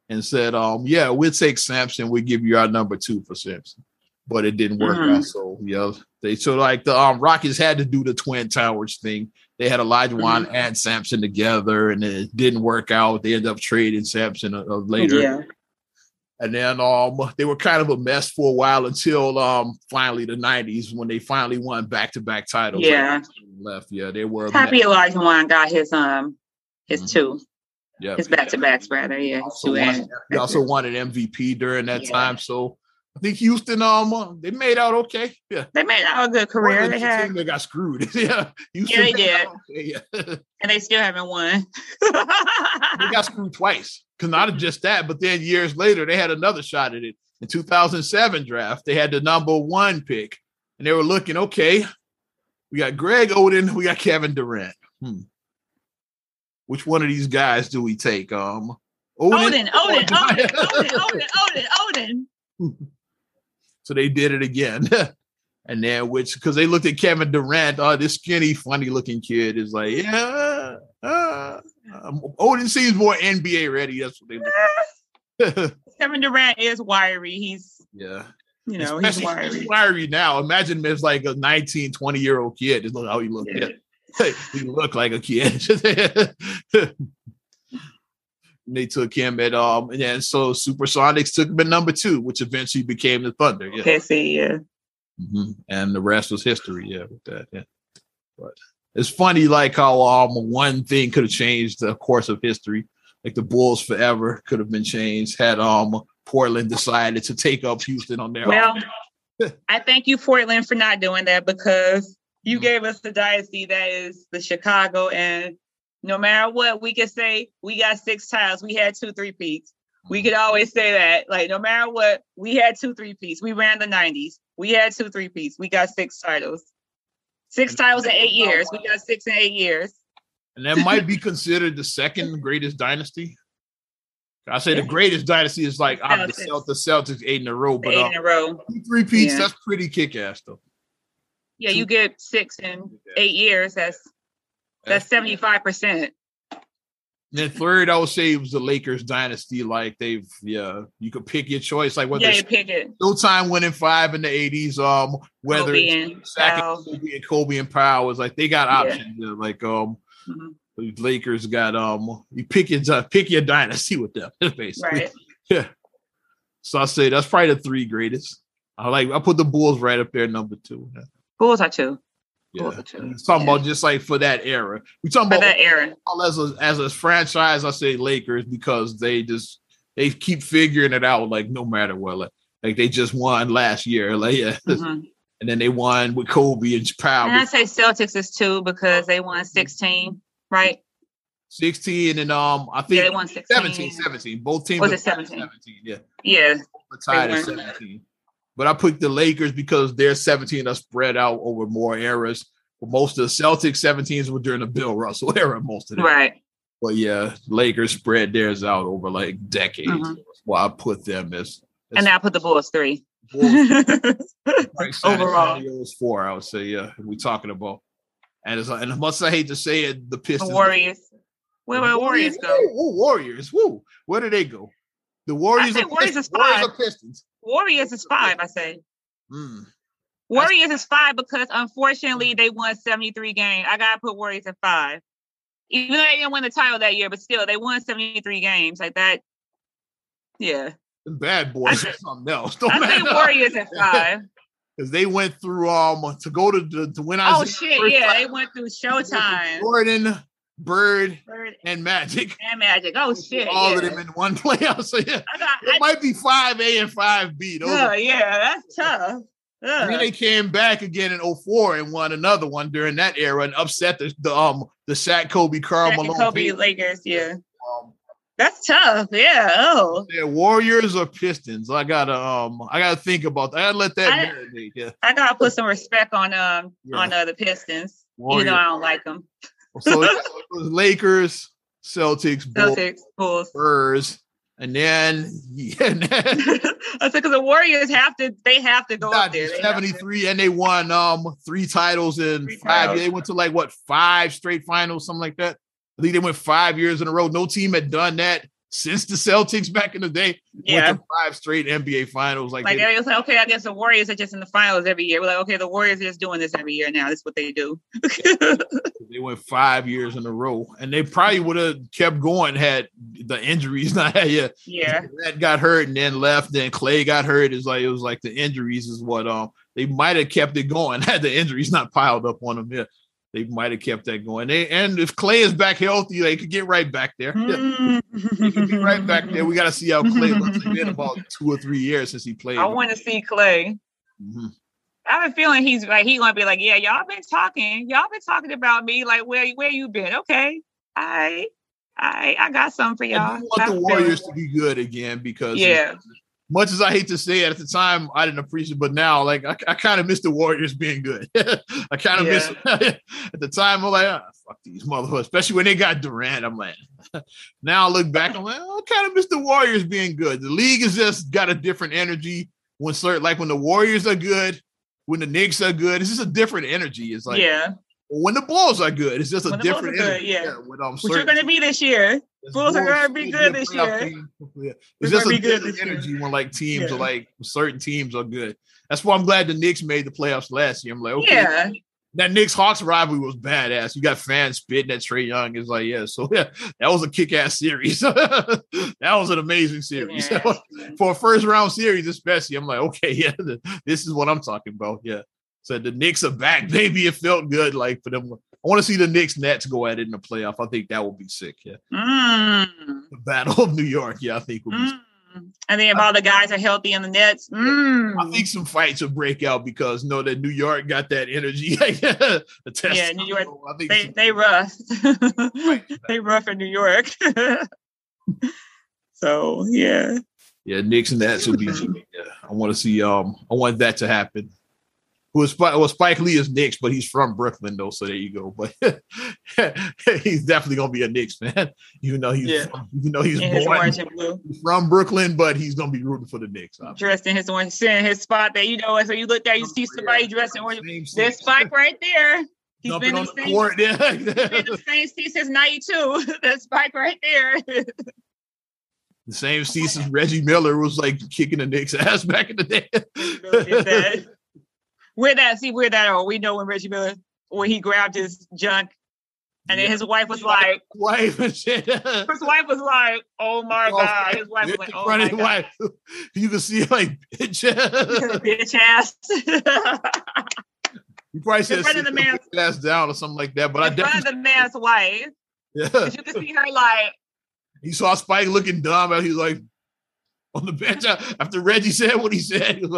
and said, um, yeah, we'll take Sampson. We give you our number two for Sampson. But it didn't work mm-hmm. out. So yeah, they so like the um Rockets had to do the twin towers thing. They had Elijah mm-hmm. and Sampson together, and it didn't work out. They ended up trading Sampson uh, uh, later. Yeah. And then um they were kind of a mess for a while until um finally the 90s when they finally won back to back titles. Yeah. Left. Yeah, they were happy Olajuwon got his um his mm-hmm. two. Yeah. His back to backs rather, yeah. Also won, he also won an MVP during that yeah. time. So the Houston um uh, they made out okay. Yeah. They made out a good career. They, had... they got screwed. <laughs> yeah. Houston yeah, they did. Okay. Yeah. <laughs> and they still haven't won. they got screwed twice. Cause not <laughs> just that, but then years later they had another shot at it. In 2007 draft, they had the number one pick, and they were looking okay. We got Greg Oden, we got Kevin Durant. Hmm. Which one of these guys do we take? Um, Oden, Oden, Oden, Oden, Oden, Oden, Oden. Hmm. Oden. So they did it again. <laughs> and then which because they looked at Kevin Durant, oh, this skinny, funny looking kid is like, yeah. Uh, um, Oden seems more NBA ready. That's what they look. <laughs> Kevin Durant is wiry. He's yeah. You know, Especially he's wiry. He's wiry now. Imagine him as like a 19, 20 year old kid. Just look how he looked. Yeah. <laughs> he looked like a kid. They took him at um and then so Supersonics took him at number two, which eventually became the Thunder. Yeah. Okay, see, yeah. Mm-hmm. And the rest was history, yeah, with that. Yeah. But it's funny like how um one thing could have changed the course of history. Like the Bulls forever could have been changed had um Portland decided to take up Houston on their well, <laughs> I thank you, Portland, for not doing that because you mm-hmm. gave us the dynasty that is the Chicago, and no matter what, we could say we got six titles. We had two three peats. We could always say that, like, no matter what, we had two three peats. We ran the 90s. We had two three peats. We got six titles. Six titles in eight years. We got six in eight years. And that might be <laughs> considered the second greatest dynasty. I say the greatest dynasty is like the, Celtics. the Celtics eight in a row, but eight uh, in a row, three peats. Yeah. That's pretty kick ass though. Yeah, you get six in eight years. That's that's seventy five percent. Then third, I would say it was the Lakers dynasty. Like they've, yeah, you could pick your choice. Like whether yeah, you pick it. time winning five in the eighties, um, whether Kobe and Kobe and Kobe and Pau was like they got options. Yeah. Like um, mm-hmm. the Lakers got um, you pick your pick your dynasty with them <laughs> basically. Right. <laughs> Yeah. So I say that's probably the three greatest. I like I put the Bulls right up there, number two. Bulls are two. Yeah. talking yeah. about just like for that era. We talking for about that era. As a, as a franchise, I say Lakers because they just they keep figuring it out. Like no matter what, like, like they just won last year. Like yeah. <laughs> Mm-hmm. And then they won with Kobe and Pau. And I say Celtics is two because they won 16, right? 16 and um I think yeah, they won 16. 17, 17. Both teams was it 17? 17, yeah. Yeah. tied at 17. But I picked the Lakers because their 17 are spread out over more eras. But most of the Celtics 17s were during the Bill Russell <laughs> era, most of them. Right. But yeah, Lakers spread theirs out over like decades. Mm-hmm. Well, I put them as, as and I put the Bulls three. <laughs> Overall, was four. I would say, yeah. We talking about, and as and much I hate to say it, the Pistons, the Warriors. Where where Warriors go? Ooh, Warriors. Woo. Where do they go? The Warriors. Warriors is five. Pistons. Warriors is five. I say. Mm. Warriors That's- is five because unfortunately they won 73 games. I gotta put Warriors at five. Even though they didn't win the title that year, but still they won 73 games. Like that. Yeah. Bad boys I, something else. <laughs> Don't I think Warriors at <laughs> five. Because they went through um to go to to, to win. Oh shit! Yeah, they went through Showtime. Jordan, Bird, Bird, and Magic. <laughs> And Magic. Oh shit! All yeah. of them in one <laughs> playoff. So yeah, got, it I, might be five A and five B. Those yeah, that's tough. And then they came back again in 04 and won another one during that era and upset the, the um the Shaq Kobe Karl Malone Kobe Lakers. Yeah, um, that's tough. Yeah. Oh. Yeah, Warriors or Pistons. I gotta um I gotta think about that. I gotta let that I, marinate. Yeah. I gotta put some respect on um yeah. on uh, the Pistons, Warriors. even though I don't like them. So Lakers, Celtics, Celtics, Bulls, Spurs, and then yeah, <laughs> I said because the Warriors have to, they have to go up there. Seventy three, and they won um three titles in three five. Titles. They went to like what five straight finals, something like that. I think they went five years in a row. No team had done that since the Celtics back in the day. Yeah, five straight NBA finals. Like, like they was like, okay, I guess the Warriors are just in the finals every year. We're like, okay, the Warriors are just doing this every year now. That's what they do. <laughs> they went five years in a row, and they probably would have kept going had the injuries <laughs> not had yeah. Yeah, that got hurt and then left. Then Clay got hurt. It's like it was like the injuries is what um they might have kept it going <laughs> had the injuries not piled up on them. Yeah they might have kept that going. They, and if Clay is back healthy, they could get right back there. Yeah. he could be right back there. We got to see how Clay looks. <laughs> It's been about two or three years since he played. I want to see Clay. Mm-hmm. I have a feeling he's like he's gonna be like, yeah, y'all been talking, y'all been talking about me. Like, where where you been? Okay, I I I got something for y'all. I want the Warriors to be good again because yeah, much as I hate to say it at the time, I didn't appreciate, but now, like, I, I kind of miss the Warriors being good. <laughs> I kind of yeah. miss <laughs> at the time. I'm like, oh, fuck these motherfuckers, especially when they got Durant. I'm like, <laughs> now I look back, I'm like, oh, I kind of miss the Warriors being good. The league has just got a different energy when certain, like, when the Warriors are good, when the Knicks are good, it's just a different energy. It's like, yeah, when the Bulls are good, it's just a different energy. Good, yeah. yeah with, um, Which are going to be this year. Bulls are to be good this year. Yeah. It's just a different energy year. when like teams yeah. are like certain teams are good. That's why I'm glad the Knicks made the playoffs last year. I'm like, okay, yeah. That Knicks Hawks rivalry was badass. You got fans spitting at Trey Young. It's like, yeah, so <laughs> yeah, that was a kick ass series. <laughs> that was an amazing series. <laughs> Yeah. For a first round series, especially. I'm like, okay, yeah, this is what I'm talking about. Yeah. So the Knicks are back, baby. It felt good, like for them. I want to see the Knicks Nets go at it in the playoff. I think that would be sick. Yeah. Mm. The Battle of New York. Yeah, I think would be. Mm. And then if all the guys are healthy in the Nets, mm. I think some fights will break out because know that New York got that energy. <laughs> the yeah, New York. they they rough. <laughs> they rough in New York. <laughs> so yeah. Yeah, Knicks and Nets will be. Yeah, I want to see. Um, I want that to happen who is well Spike Lee is Knicks, but he's from Brooklyn though, so there you go. But <laughs> he's definitely gonna be a Knicks fan, even though he's yeah. from, even though he's born from Brooklyn, but he's gonna be rooting for the Knicks. Obviously. Dressed in his orange, seeing his spot there, you know. So you look there, you see somebody dressed in orange. There's Spike right there. He's been in the, the same, court. Yeah. <laughs> he's been in the same seat since '92. <laughs> That Spike right there. the same season Reggie Miller was like kicking the Knicks ass back in the day. Where that see where that or we know when Reggie Miller when he grabbed his junk and then his wife was like, <laughs> wife and shit. <laughs> his wife was like, oh my oh, god. His wife was like, <laughs> oh my god. Wife. You can see like bitch, ass. bitch ass. you probably said in front of the man's ass down or something like that. But in I definitely front of the man's wife. Yeah, Because you can see her like. He saw Spike looking dumb, and he's like on the bench after Reggie said what he said. <laughs>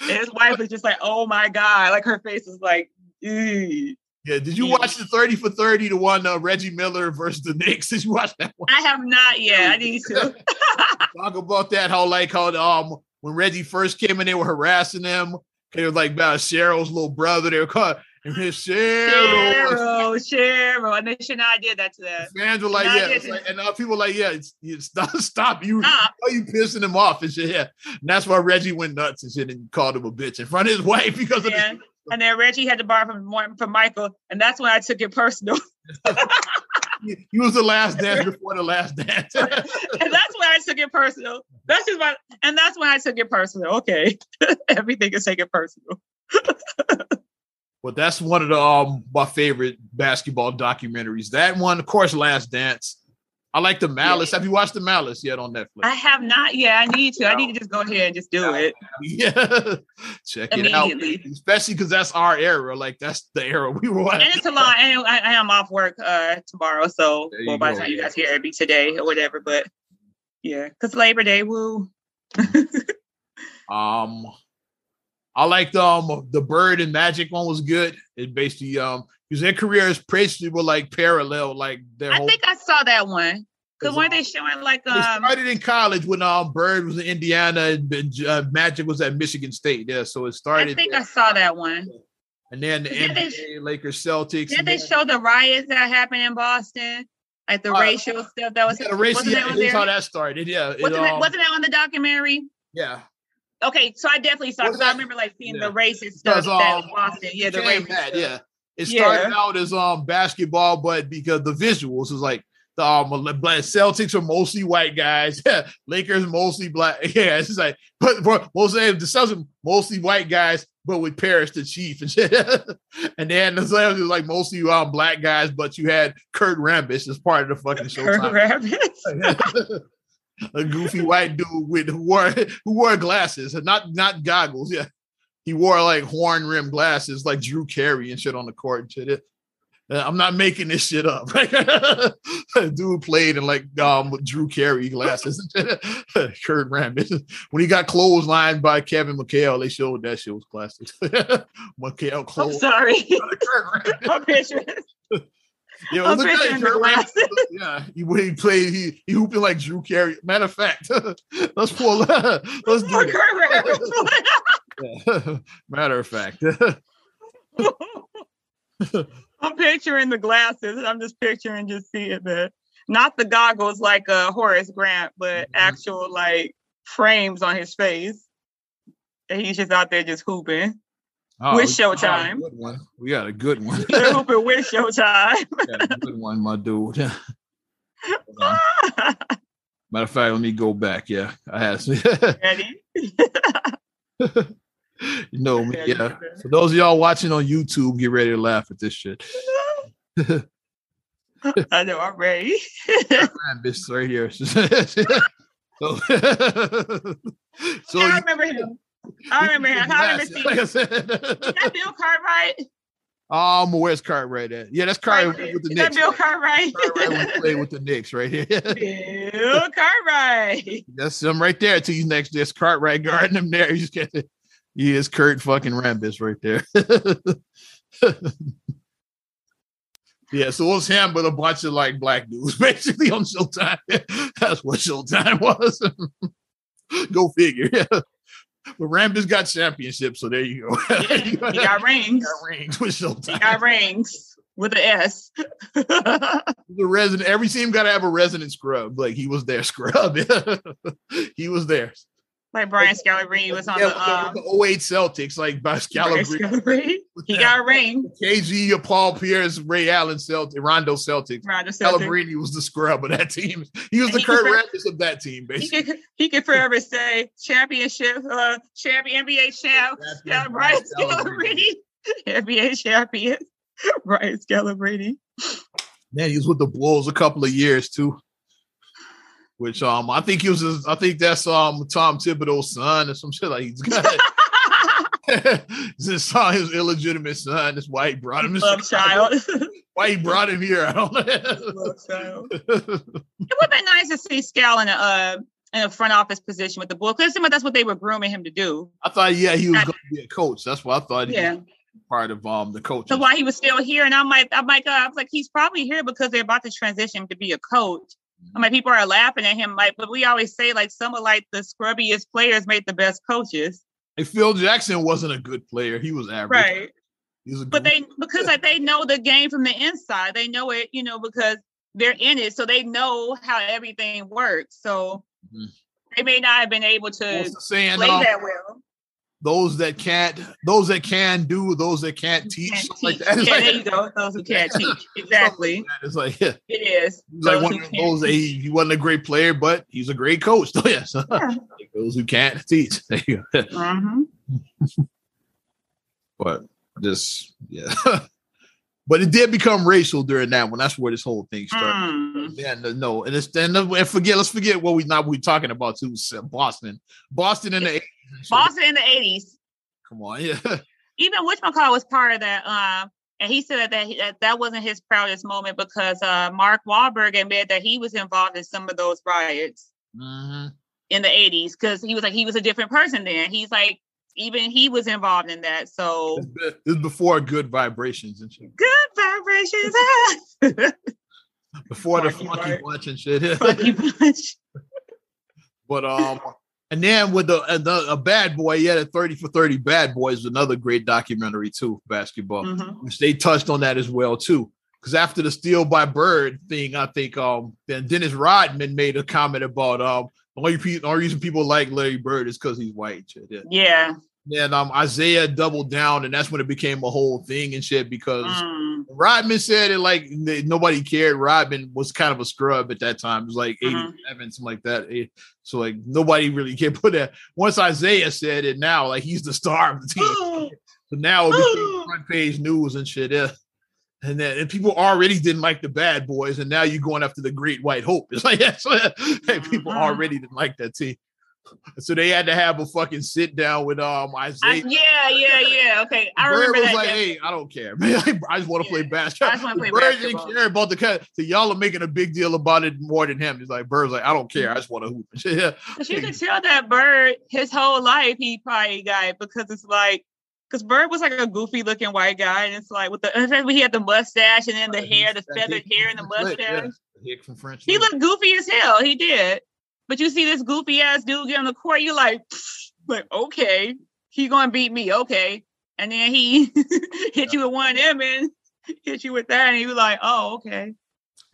Like, his wife is just like, "Oh my god!" Like her face is like, Ew. "Yeah." Did you watch the thirty for thirty to one uh, Reggie Miller versus the Knicks? <laughs> Did you watch that one? I have not yet. I need to <laughs> talk about that. How like how um when Reggie first came in, they were harassing him. They were like about Cheryl's little brother. They were called and his Cheryl. Cheryl, terrible, and they should not did that to them. Were like, yeah, like, and uh, people like, yeah, it's, it's stop, <laughs> stop you, stop. are you pissing him off and shit? Yeah, and that's why Reggie went nuts and shit and called him a bitch in front of his <laughs> wife because yeah. of. And then Reggie had to borrow from from Michael, and that's when I took it personal. <laughs> he was the last dance before the last dance. and that's when I took it personal. That's just my, and that's when I took it personal. Okay, everything is taken personal. Well, that's one of the um my favorite basketball documentaries. That one, of course, Last Dance. I like the Malice. Yeah. Have you watched the Malice yet on Netflix? I have not yet. I need to. I need to just go ahead and just do it. Yeah, <laughs> check it out. Especially because that's our era. Like that's the era we were. At. And it's a lot. And I, I am off work uh tomorrow, so well, by the time you guys hear it, be today or whatever. But yeah, because Labor Day, woo. <laughs> um, I liked um the Bird and Magic one was good. It basically um because their careers basically were like parallel, like their. I whole, think I saw that one. Because weren't they showing like um? They started in college when um Bird was in Indiana and uh, Magic was at Michigan State. Yeah, so it started. I think there. I saw that one. And then the NBA, they, Lakers, Celtics. Did they show the riots that happened in Boston? Like the uh, racial stuff that was. Yeah, the racial. Yeah, that how that started. Yeah. Wasn't, it, um, wasn't that on the documentary? Yeah. Okay, so I definitely saw. Because I remember like seeing yeah. the racist stuff um, Boston. Yeah, the racist. yeah. It started yeah. out as um basketball, but because the visuals was like the um, Celtics are mostly white guys. <laughs> Lakers mostly black. <laughs> Yeah, it's just like, but for most of the Celtics mostly white guys, but with Parish the chief and shit. <laughs> and then the Celtics was like mostly um black guys, but you had Kurt Rambis as part of the fucking show. Kurt Rambis. A goofy white dude with who wore who wore glasses, not not goggles. Yeah, he wore like horn rim glasses like Drew Carey and shit on the court and shit. It, uh, I'm not making this shit up. <laughs> Dude played in like um with Drew Carey glasses. <laughs> Kurt Rambis. When he got clotheslined by Kevin McHale, they showed that shit was classic. <laughs> McHale close. I'm sorry. I'm picturing. Yeah, picturing the glasses. Yeah, he, when he played, he he hooping like Drew Carey. Matter of fact, <laughs> let's pull. <laughs> let's do it. <laughs> Matter of fact. I'm picturing the glasses. I'm just picturing just seeing the not the goggles like uh Horace Grant, but mm-hmm. actual like frames on his face. And he's just out there just hooping. Oh, with Showtime. one. We got a good one. <laughs> Hooping with <laughs> Showtime. got a good one, my dude. <laughs> Matter of fact, let me go back. Yeah, I have. Ready? you know me, yeah. So those of y'all watching on YouTube, get ready to laugh at this shit. I know I'm ready. bitch right here. so, so I remember him. I remember him. I remember seeing. <laughs> Like I said. Is that Bill Cartwright? Um, where's Cartwright at? Yeah, that's Cartwright right with the Is Knicks. That Bill Cartwright. Cartwright play with the <laughs> Knicks right here. Bill Cartwright. That's him right there. To you next. There's Cartwright guarding him there. You just get it. He is Kurt fucking Rambis right there. <laughs> yeah, so it was him, but a bunch of like black dudes basically on Showtime. That's what Showtime was. go figure. Yeah. But Rambis got championships, so there you go. <laughs> Yeah, he got rings. <laughs> He got rings with Showtime. He got rings with an S. <laughs> the resident, every team got to have a resident scrub. Like he was their scrub. he was theirs. Like Brian Scalabrine was on yeah, the, um, the 08 Celtics, like by <laughs> Scalabrine. <laughs> He got a ring. KG, Paul Pierce, Ray Allen Celtics, Rondo Celtics. Rondo Celtics. Scalabrine was the scrub of that team. <laughs> He was and the Kurt Rambis of that team, basically. He could, he could forever say championship, uh, champion, NBA champ, yeah, Brian Scalabrine. NBA champion, Brian Scalabrine. Man, he was with the Bulls a couple of years too which um I think he was his, I think that's um Tom Thibodeau's son or some shit like he's got. <laughs> his son, his illegitimate son. That's why he brought him. Love child. <laughs> why he brought him here? I don't know. Love child. <laughs> it would have been nice to see Scal in a uh, in a front office position with the Bulls. Because that's what they were grooming him to do. I thought, yeah, he was going to be a coach. That's what I thought. yeah. part of um the coach. So why he was still here, and I'm like, I'm like, uh, I was like, he's probably here because they're about to transition to be a coach. I mean, people are laughing at him, like, but we always say like some of like the scrubbiest players made the best coaches. Like Phil Jackson wasn't a good player; he was average. Right. but they because like they know the game from the inside. They know it, you know, because they're in it, so they know how everything works. So mm-hmm. they may not have been able to saying, play um, that well. Those that can't, those that can do, those that can't teach, can't teach. like that. Yeah, like, there you go. Those who can't teach, <laughs> exactly. it's like yeah, it is. He's like one of those. He, he wasn't a great player, but he's a great coach. <laughs> So yes, yeah. like those who can't teach. <laughs> There you go. Mm-hmm. but just yeah. but it did become racial during that one. That's where this whole thing started. Mm. Yeah, no, and it's and, and forget. Let's forget what we not we talking about too. Boston, Boston in the 80s. Boston in the eighties. Come on, yeah. <laughs> Even Witch McCall was part of that. Um, and he said that that, that wasn't his proudest moment because uh, Mark Wahlberg admitted that he was involved in some of those riots mm-hmm. in the eighties because he was like he was a different person then. He's like even he was involved in that. So this is before good vibrations and shit. Good vibrations. <laughs> before the funky bunch and shit. Funky <laughs> bunch. but um, and then with the, the a bad boy, yeah, the thirty for thirty bad boy is another great documentary too, basketball, mm-hmm. which they touched on that as well too. Because after the steal by Bird thing, I think um then Dennis Rodman made a comment about um only, people, only reason people like Larry Bird is because he's white. Yeah. yeah. And um, Isiah doubled down, and that's when it became a whole thing and shit. Because mm. Rodman said it like nobody cared. Rodman was kind of a scrub at that time. It was like mm-hmm. 87, something like that. So like nobody really <laughs> cared. Put that once Isiah said it, now like he's the star of the team. <gasps> so now it became <gasps> front page news and shit. Yeah and then and people already didn't like the bad boys, and now you're going after the great white hope. <laughs> It's like yes, <laughs> hey, people mm-hmm. already didn't like that team. So they had to have a fucking sit down with um Isiah. I, yeah, yeah, yeah. Okay, I Bird remember was that. Like, hey, I don't care, <laughs> man. I just want to yeah. play basketball. I just want to play Bird basketball. didn't care about the cut. So y'all are making a big deal about it more than him. He's like Bird's like, I don't care. I just want to hoop. <laughs> yeah. But you can tell that Bird, his whole life, he probably got it because it's like because Bird was like a goofy looking white guy, and it's like with the <laughs> he had the mustache and then the hair, the feathered hair and the mustache. Yeah. He looked goofy as hell. He did. But you see this goofy ass dude get on the court, you're like, <sniffs> like okay, he gonna beat me, okay. And then he <laughs> hit you with one of them and hit you with that, and he was like, oh, okay.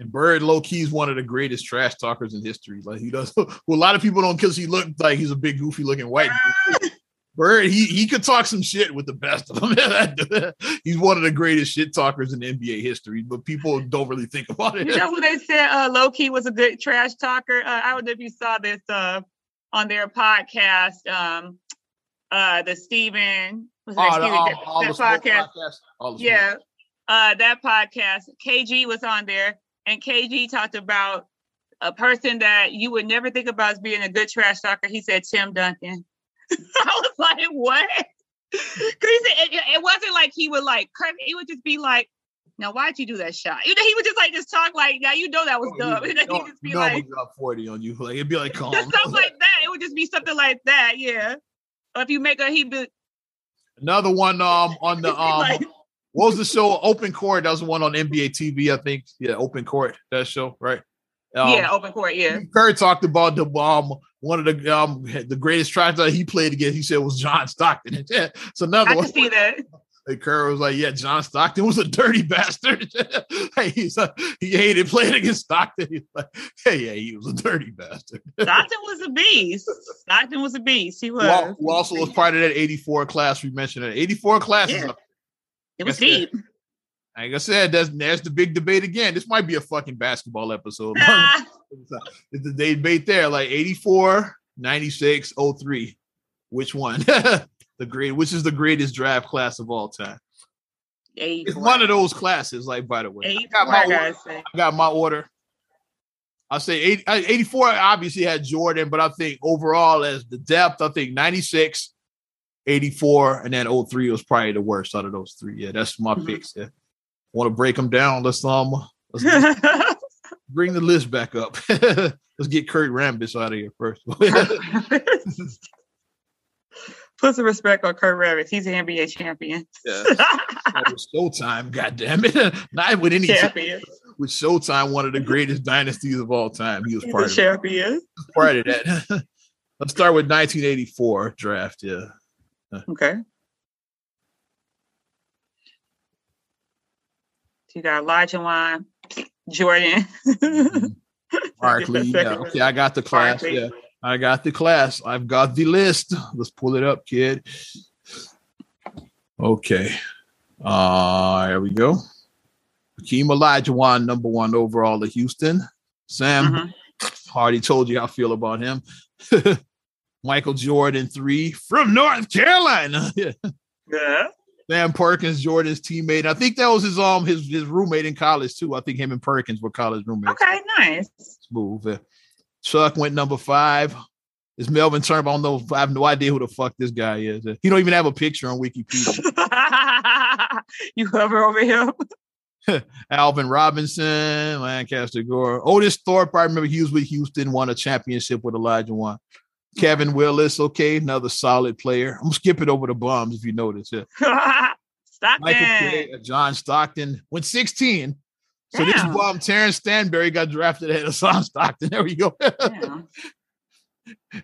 And Bird low key is one of the greatest trash talkers in history. Like he does. <laughs> Well, a lot of people don't because he looked like he's a big goofy looking white. <laughs> Bird, he he could talk some shit with the best of them. <laughs> He's one of the greatest shit talkers in NBA history, but people don't really think about it. You know who they said uh, low key was a good trash talker? Uh, I don't know if you saw this uh, on their podcast. Um, uh, the Stephen was oh, the, all, that, all that podcast. podcast. yeah, uh, that podcast. KG was on there, and KG talked about a person that you would never think about as being a good trash talker. He said Tim Duncan. <laughs> I was like, what? Because it, it, wasn't like he would like, he would just be like, now why'd you do that shot? You know, he would just like just talk like, now you know that was oh, dumb. <laughs> You, and then he'd just be like, drop 40 on you. <laughs> Like it'd be like calm. Stuff like that. It would just be something like that, yeah. Or if you make a he be another one um on the um like, what was the show? Open Court. That was the one on NBA TV, I think. Yeah, Open Court, that show, right? Um, yeah, open court. Yeah. Kerr talked about the um one of the um the greatest tries that he played against. He said was John Stockton. <laughs> so another I one. see that. Like Kerr was like, yeah, John Stockton was a dirty <laughs> bastard. <laughs> hey, he's a, he hated playing against Stockton. He's like, hey, yeah, he was a dirty bastard. Stockton was a beast. Stockton was a beast. He was. Who, also was part of that 84 class we mentioned. It. 84 class. Yeah. It was deep. Like I said, that's that's the big debate again. This might be a fucking basketball episode. <laughs> it's the debate there, like 84, 96, 03. Which one? <laughs> the great, which is the greatest draft class of all time? 84. It's one of those classes, like by the way. I got, my order. I got my order. I'll say 80, 84 obviously had Jordan, but I think overall as the depth, I think 96, 84, and then 03 was probably the worst out of those three. Yeah, that's my mm-hmm. picks. Yeah want to break them down, let's um let's bring <laughs> the list back up. <laughs> let's get Kurt Rambis out of here first. <laughs> Put some respect on Kurt Rambis. He's an NBA champion. yeah. was Showtime, goddamn it. Not with any champion. With Showtime, one of the greatest dynasties of all time. He was He's part of champion. Part of that. Let's start with 1984 draft. Yeah. Okay. You got Olajuwon, Jordan. <laughs> Barkley. yeah. Okay, I got the class. Barkley. Yeah. I got the class. I've got the list. Let's pull it up, kid. Okay. Uh here we go. Hakeem Olajuwon, number one overall at Houston. Sam, mm-hmm. already told you how I feel about him. <laughs> Michael Jordan, three from North Carolina. <laughs> yeah. Sam Perkins, Jordan's teammate. I think that was his um his his roommate in college too. I think him and Perkins were college roommates. Okay, nice. Smooth. Chuck went number five. Is Melvin Turnbull? I don't know. I have no idea who the fuck this guy is. He don't even have a picture on Wikipedia. <laughs> you hover over him. <laughs> Alvin Robertson, Lancaster Gordon, Otis Thorpe. I remember he was with Houston, won a championship with Olajuwon. Kevin Willis, okay, another solid player. I'm skipping over the bombs if you notice. Yeah. <laughs> Stockton. Michael K, uh, John Stockton went 16. So Damn. this bum, Terence Stansbury, got drafted ahead of <laughs> John Stockton. There we go. <laughs>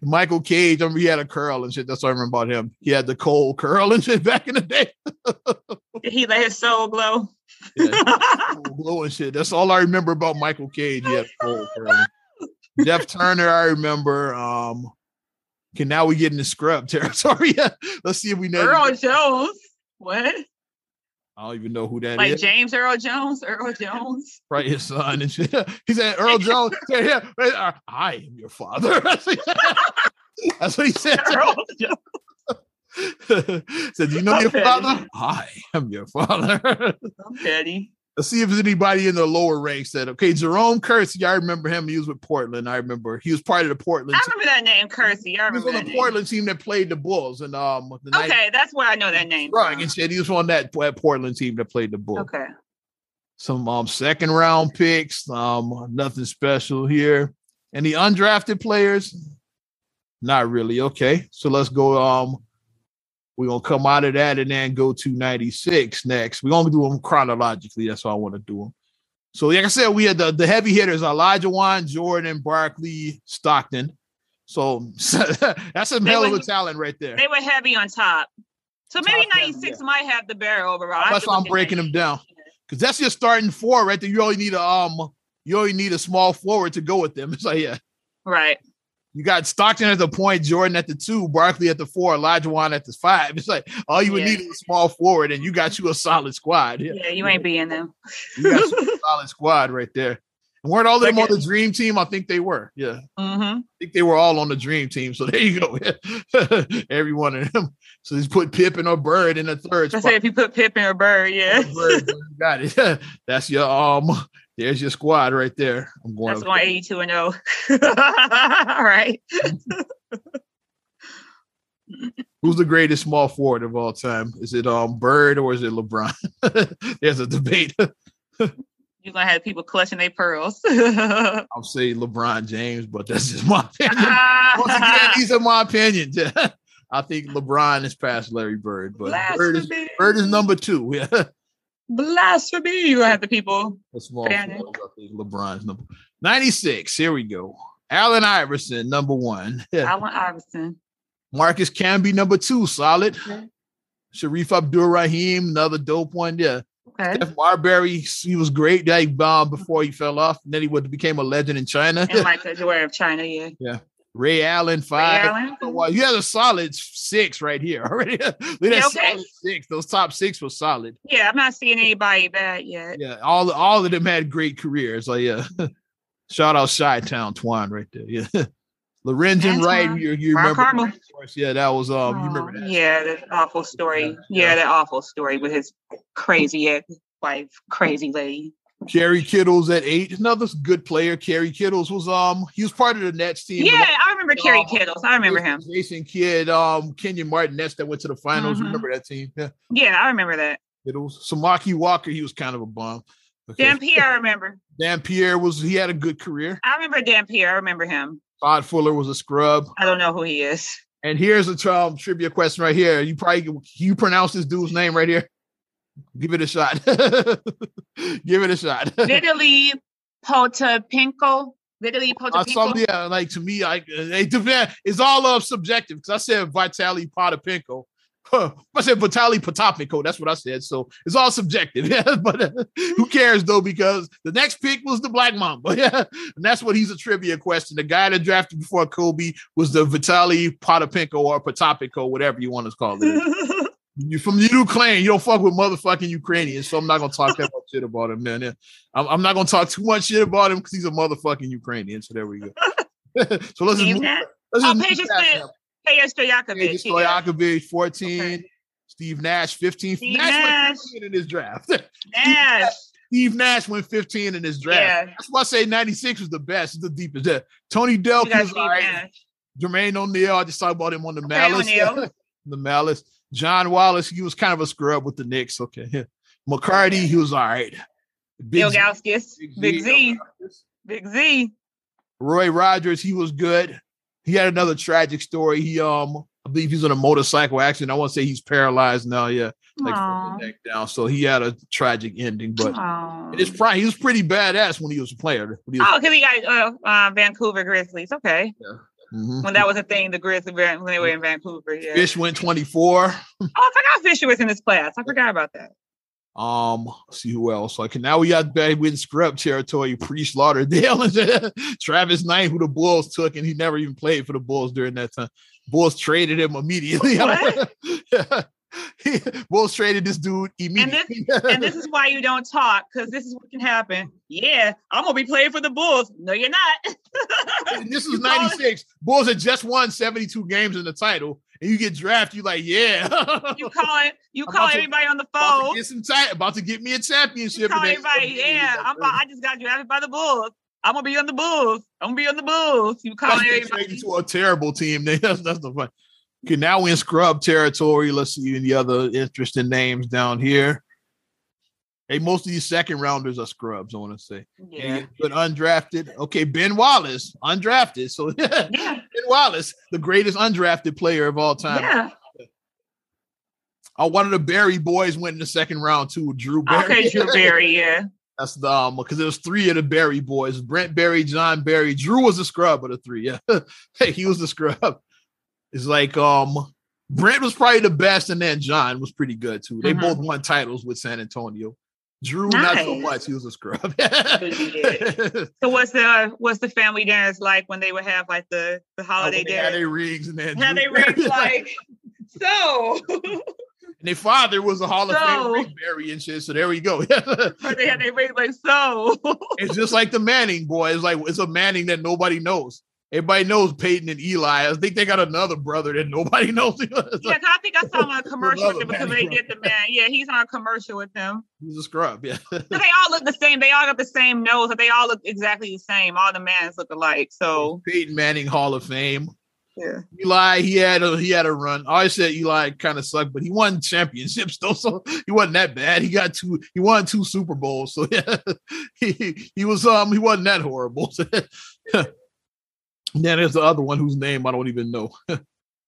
Michael Cage, I remember he had a curl and shit. That's what I remember about him. He had the cold curl and shit back in the day. Did he let his soul glow. yeah, glow and shit. That's all I remember about Michael Cage. He had cold curl. Jeff Turner, I remember. Um, okay, now we get in the scrub <laughs> territory. Let's see if we know. Earl Jones. What? I don't even know who that like is. James Earl Jones, Earl Jones. <laughs> Right, his son and shit. <laughs> He said, Earl Jones, yeah, yeah, uh, I am your father. That's what he said. Earl Jones. said, Do you know I'm your petty. father? I am your father. I'm petty. Let's see if there's anybody in the lower ranks that okay. Jerome Kersey, I remember him. He was with Portland. I remember he was part of the Portland. I remember team. that name, Kersey. I remember he was on the Portland team that played the Bulls and um. The okay, night- that's where I know that name. Right, and said he was on that, that Portland team that played the Bulls. Okay. Some um second round picks. Um, nothing special here. Any undrafted players? Not really. Okay, so let's go. Um, we're gonna come out of that and then go to 96 next. We're gonna do them chronologically. That's how I want to do them. So, like I said, we had the, the heavy hitters Olajuwon, Jordan, Barkley, Stockton. So <laughs> that's a hell of a talent right there. They were heavy on top. So maybe top 96 heavy, yeah. might have the barrel overall. That's why I'm breaking them down. Because that's your starting four right there. You only need a um you only need a small forward to go with them. <laughs> It's like, yeah. Right. You got Stockton at the point, Jordan at the two, Barkley at the four, Olajuwon at the five. <laughs> It's like all you would yeah. need is a small forward, and you got you a solid squad. Yeah, yeah <laughs> you ain't being them. you got a <laughs> solid squad right there. Weren't all of them on the dream team? I think they were. Yeah. Mm-hmm. I think they were all on the dream team. So <laughs> there you go. <laughs> Every one of them. So he's put Pippen or Bird in the third. I say if you put Pippen or Bird, yeah. Bird, <laughs> got it. That's your um there's your squad right there. I'm going. That's going 82 and 0. All right. Who's the greatest small forward of all time? Is it um Bird or is it LeBron? There's a debate. You're gonna have people clutching their pearls. <laughs> I'll say LeBron James, but that's just my <laughs> opinion. Once again, these are my opinions. <laughs> I think LeBron is past Larry Bird, but Bird is, Bird is number two. Yeah blasphemy. You have the people. Small LeBron's number 96. Here we go. Allen Iverson, number one. Allen Iverson. Marcus Camby, number two, solid. Okay. Shareef Abdur-Rahim, another dope one. Yeah. Okay. Steph Marbury, he was great. That um, before he fell off. And then he would, became a legend in China. And like <laughs> the aware of China, yeah. Yeah. Ray Allen five. Ray Allen. Well, you had a solid six right here already. <laughs> Look yeah, okay. six. Those top six was solid. Yeah, I'm not seeing anybody bad yet. Yeah, all all of them had great careers. Like yeah, <laughs> shout out Chi Town Twan right there. Yeah. Lorenzen Wright, you, you remember? Yeah, that was um. Oh, you remember that? Yeah, that awful story. Yeah, yeah, that awful story with his crazy wife, crazy lady. Kerry Kittles at eight, another good player. Kerry Kittles was um he was part of the Nets team. Yeah, I remember um, Kerry Kittles. I remember him. Jason Kidd, um Kenyon Martin Nets that went to the finals. Mm-hmm. Remember that team? Yeah. Yeah, I remember that. Kittles. Samaki Walker, he was kind of a bum. Okay. Dampier, I remember. <laughs> Dampier was he had a good career. I remember Dampier. I remember him. Todd Fuller was a scrub. I don't know who he is. And here's a um, trivia question right here. You probably you pronounce this dude's name right here. Give it a shot. <laughs> Give it a shot. <laughs> Vitaly Potapenko. Vitaly Potapenko. Uh, some, yeah, like to me, I it. It's all of subjective because I said Vitaly Potapenko Huh. I said Vitaly Potapenko. That's what I said. So it's all subjective. <laughs> Yeah, but uh, who cares though? Because the next pick was the Black Mamba. <laughs> Yeah, and that's what he's a trivia question. The guy that drafted before Kobe was the Vitaly Potapenko or Potapenko, whatever you want to call it. <laughs> you from Ukraine. You don't fuck with motherfucking Ukrainians, so I'm not gonna talk that much shit about him, man. I'm, I'm, not gonna talk too much shit about him because he's a motherfucking Ukrainian. So there we go. so let's just move, let's just oh, Peja Stojakovic. Stojakovic, 14. Okay. Steve Nash, 15. Steve Nash, Nash. went 15 in his draft. <laughs> Nash. Steve Nash went 15 in his draft. Yeah. That's why I say 96 was the best. It's the deepest. Yeah. Tony all right. Jermaine O'Neal, I just talked about him on the okay, Malice. <laughs> the Malice. John Wallace, he was kind of a scrub with the Knicks. Okay. <laughs> McCarty, he was all right. Big Ilgauskas, Big Z. Big Z. Roy Rogers, he was good he had another tragic story. He um I believe he's in a motorcycle accident. I want to say he's paralyzed now. Yeah, like from the neck down. So he had a tragic ending. But it's probably he was pretty badass when he was a player. He was, oh, because he got uh, uh, Vancouver Grizzlies. Okay. Yeah. Mm-hmm. When that was a thing, the Grizzlies when they were in Vancouver. Yeah. Fish went 24. oh, I forgot Fisher was in this class. I forgot about that. Um, see who else. Like now we got back with scrub territory, Priest Lauderdale and <laughs> Travis Knight, who the Bulls took, and he never even played for the Bulls during that time. Bulls traded him immediately. <laughs> <laughs> Bulls traded this dude immediately. And this, and this is why you don't talk, because this is what can happen. Yeah, I'm gonna be playing for the Bulls. No, you're not. this is 96. Bulls had just won 72 games in the title and you get drafted, you like, yeah. you call it, you <laughs> call everybody to, on the phone. get some time, about to get me a championship. You call everybody, yeah. I'm about, I just got drafted by the Bulls. I'm gonna be on the Bulls. I'm gonna be on the Bulls. You call everybody to a terrible team. <laughs> That's that's the fun. Okay, now we're in scrub territory. Let's see any other interesting names down here. Hey, most of these second rounders are scrubs, I want to say. Yeah. But undrafted. Okay, Ben Wallace, undrafted. So <laughs> yeah. Wallace, the greatest undrafted player of all time. Yeah. Uh, one of the Barry boys went in the second round too. Drew Barry. Okay, Drew <laughs> Barry, yeah. That's the um because there was three of the Barry boys: Brent Barry, Jon Barry. Drew was the scrub of the three. Yeah, <laughs> hey, he was the scrub. It's like um Brent was probably the best, and then Jon was pretty good too. They mm-hmm. both won titles with San Antonio. Drew, nice. not so much. He was a scrub. <laughs> so what's the uh, what's the family dance like when they would have like the the holiday oh, dance? Had their rings and then had they rings <laughs> like so. <laughs> And their father was a Hall of so, Fame ring bearer and shit. So there we go. they had their rings like so. it's just like the Manning boy. It's like it's a Manning that nobody knows. Everybody knows Peyton and Eli. I think they got another brother that nobody <laughs> knows. yeah, I think I saw him on a <laughs> commercial with them because they did the man. Yeah, he's on a commercial with them. He's a scrub. Yeah. <laughs> so they all look the same. They all got the same nose. But they all look exactly the same. All the mans look alike. So Peyton Manning Hall of Fame. Yeah. Eli, he had a he had a run. I always said Eli kind of sucked, but he won championships though, so he wasn't that bad. He got two, he won two Super Bowls, so yeah, he he was um he wasn't that horrible. Then there's the other one whose name I don't even know. <laughs>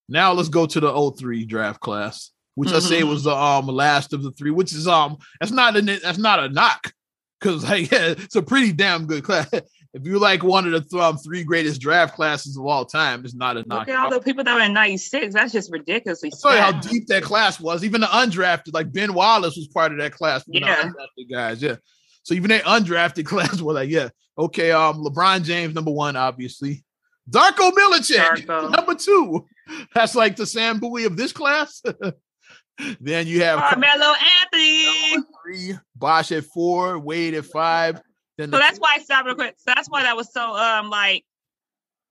now let's go to the 03 draft class, which mm-hmm. I say was the um last of the three, which is um that's not a that's not a knock because like <laughs> yeah, it's a pretty damn good class. <laughs> If you like one of the um, three greatest draft classes of all time, it's not a knock. Look at all the people that were in '96. That's just ridiculously. Tell how deep that class was. Even the undrafted, like Ben Wallace, was part of that class. Yeah, guys. Yeah. So even that undrafted class was like, yeah, okay. Um, LeBron James, number one, obviously. Darko Milicic, Darko. number two. That's like the Sam Bowie of this class. <laughs> then you have Carmelo Anthony. Three, Bosh at four, Wade at five. Then so that's why I stopped real quick. So that's why that was so um like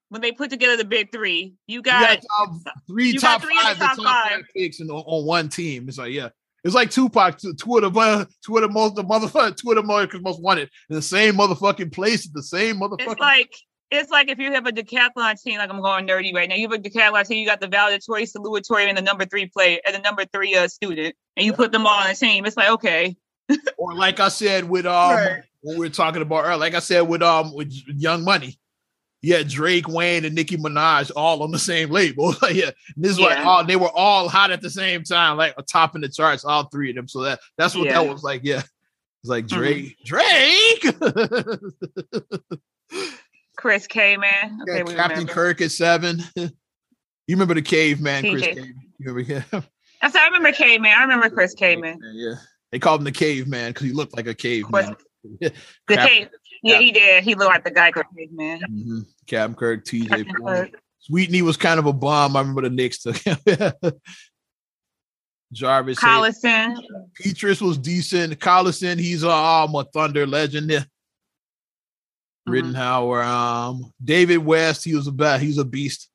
when they put together the big three. You got, you got top, three you top three five, top, top five picks in, on, on one team. It's like yeah. It's like Tupac, two, two of the uh, two of the most the motherfucker, <laughs> two of the most, most wanted in the same motherfucking place at the same motherfucking. It's like it's like if you have a decathlon team, like I'm going nerdy right now. You have a decathlon team, you got the valedictory, salutatory, and the number three player and the number three uh, student, and you put them all on a team. It's like okay. <laughs> or like I said with um right. when we were talking about earlier, like I said with um with Young Money, yeah, Drake, Wayne, and Nicki Minaj all on the same label. <laughs> yeah, this is yeah. like all they were all hot at the same time, like top in the charts, all three of them. So that that's what yeah. that was like. Yeah, it's like Drake, mm-hmm. Drake. <laughs> Chris Kaman. Okay, yeah, Captain remember. Kirk at seven. <laughs> you remember the caveman, Chris Cave. You remember him? I said I remember caveman. I remember Chris caveman. Yeah, they called him the caveman because he looked like a caveman. <laughs> the cave. Yeah, he did. He looked like the GEICO caveman. Mm-hmm. Captain Kirk, TJ. Sweetney was kind of a bomb. I remember the Knicks took him. <laughs> Jarvis. Collison. Petrus was decent. Collison, he's a, um, a Thunder legend. Mm-hmm. Ridnour. Um, David West, he was a bad, was a beast.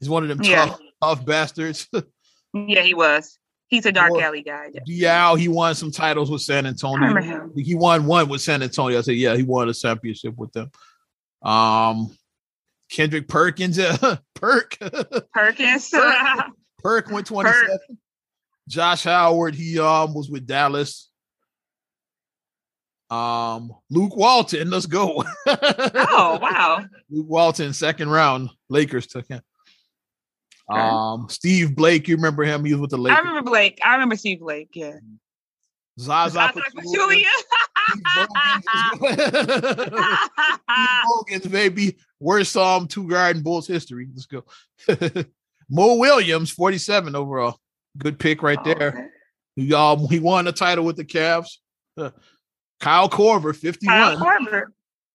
He's one of them yeah. tough, tough bastards. <laughs> yeah, he was. He's a dark alley guy. Yeah, he won some titles with San Antonio. He won one with San Antonio. I said, yeah, he won a championship with them. Um, Kendrick Perkins, <laughs> Perk. Perkins. Perk, <laughs> Perk went 27. Perk. Josh Howard, he um was with Dallas. Um, Luke Walton, let's go. oh <laughs> wow. Luke Walton, second round. Lakers took him. Okay. Um, Steve Blake, you remember him? He was with the Lakers. I remember Blake. I remember Steve Blake. Yeah. Zaza, Zaza Pachulia. <laughs> Steve baby. Worst um two guard in Bulls history. Let's go. <laughs> Mo Williams, 47 overall. Good pick right there. Okay. He, um, he won the title with the Cavs. Kyle Korver, 51. Kyle Korver.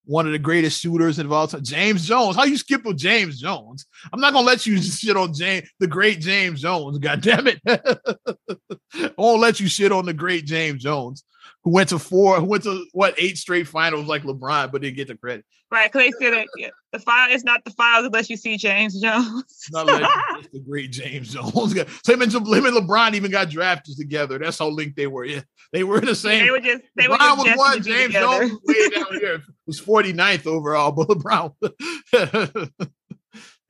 One of the greatest shooters of all time. James Jones. How you skip with James Jones? I'm not gonna let you <laughs> shit on James, the great James Jones. God damn it. <laughs> I won't let you shit on the great James Jones who went to four, who went to what eight straight finals like LeBron, but didn't get the credit. Right, because they said that yeah, the file is not the files unless you see James Jones. not like the great James Jones. So him and, him and LeBron even got drafted together. That's how linked they were. Yeah, they were in the same. They were just they LeBron were just was one. James together. Jones way <laughs> down here was 49th overall, but LeBron. <laughs>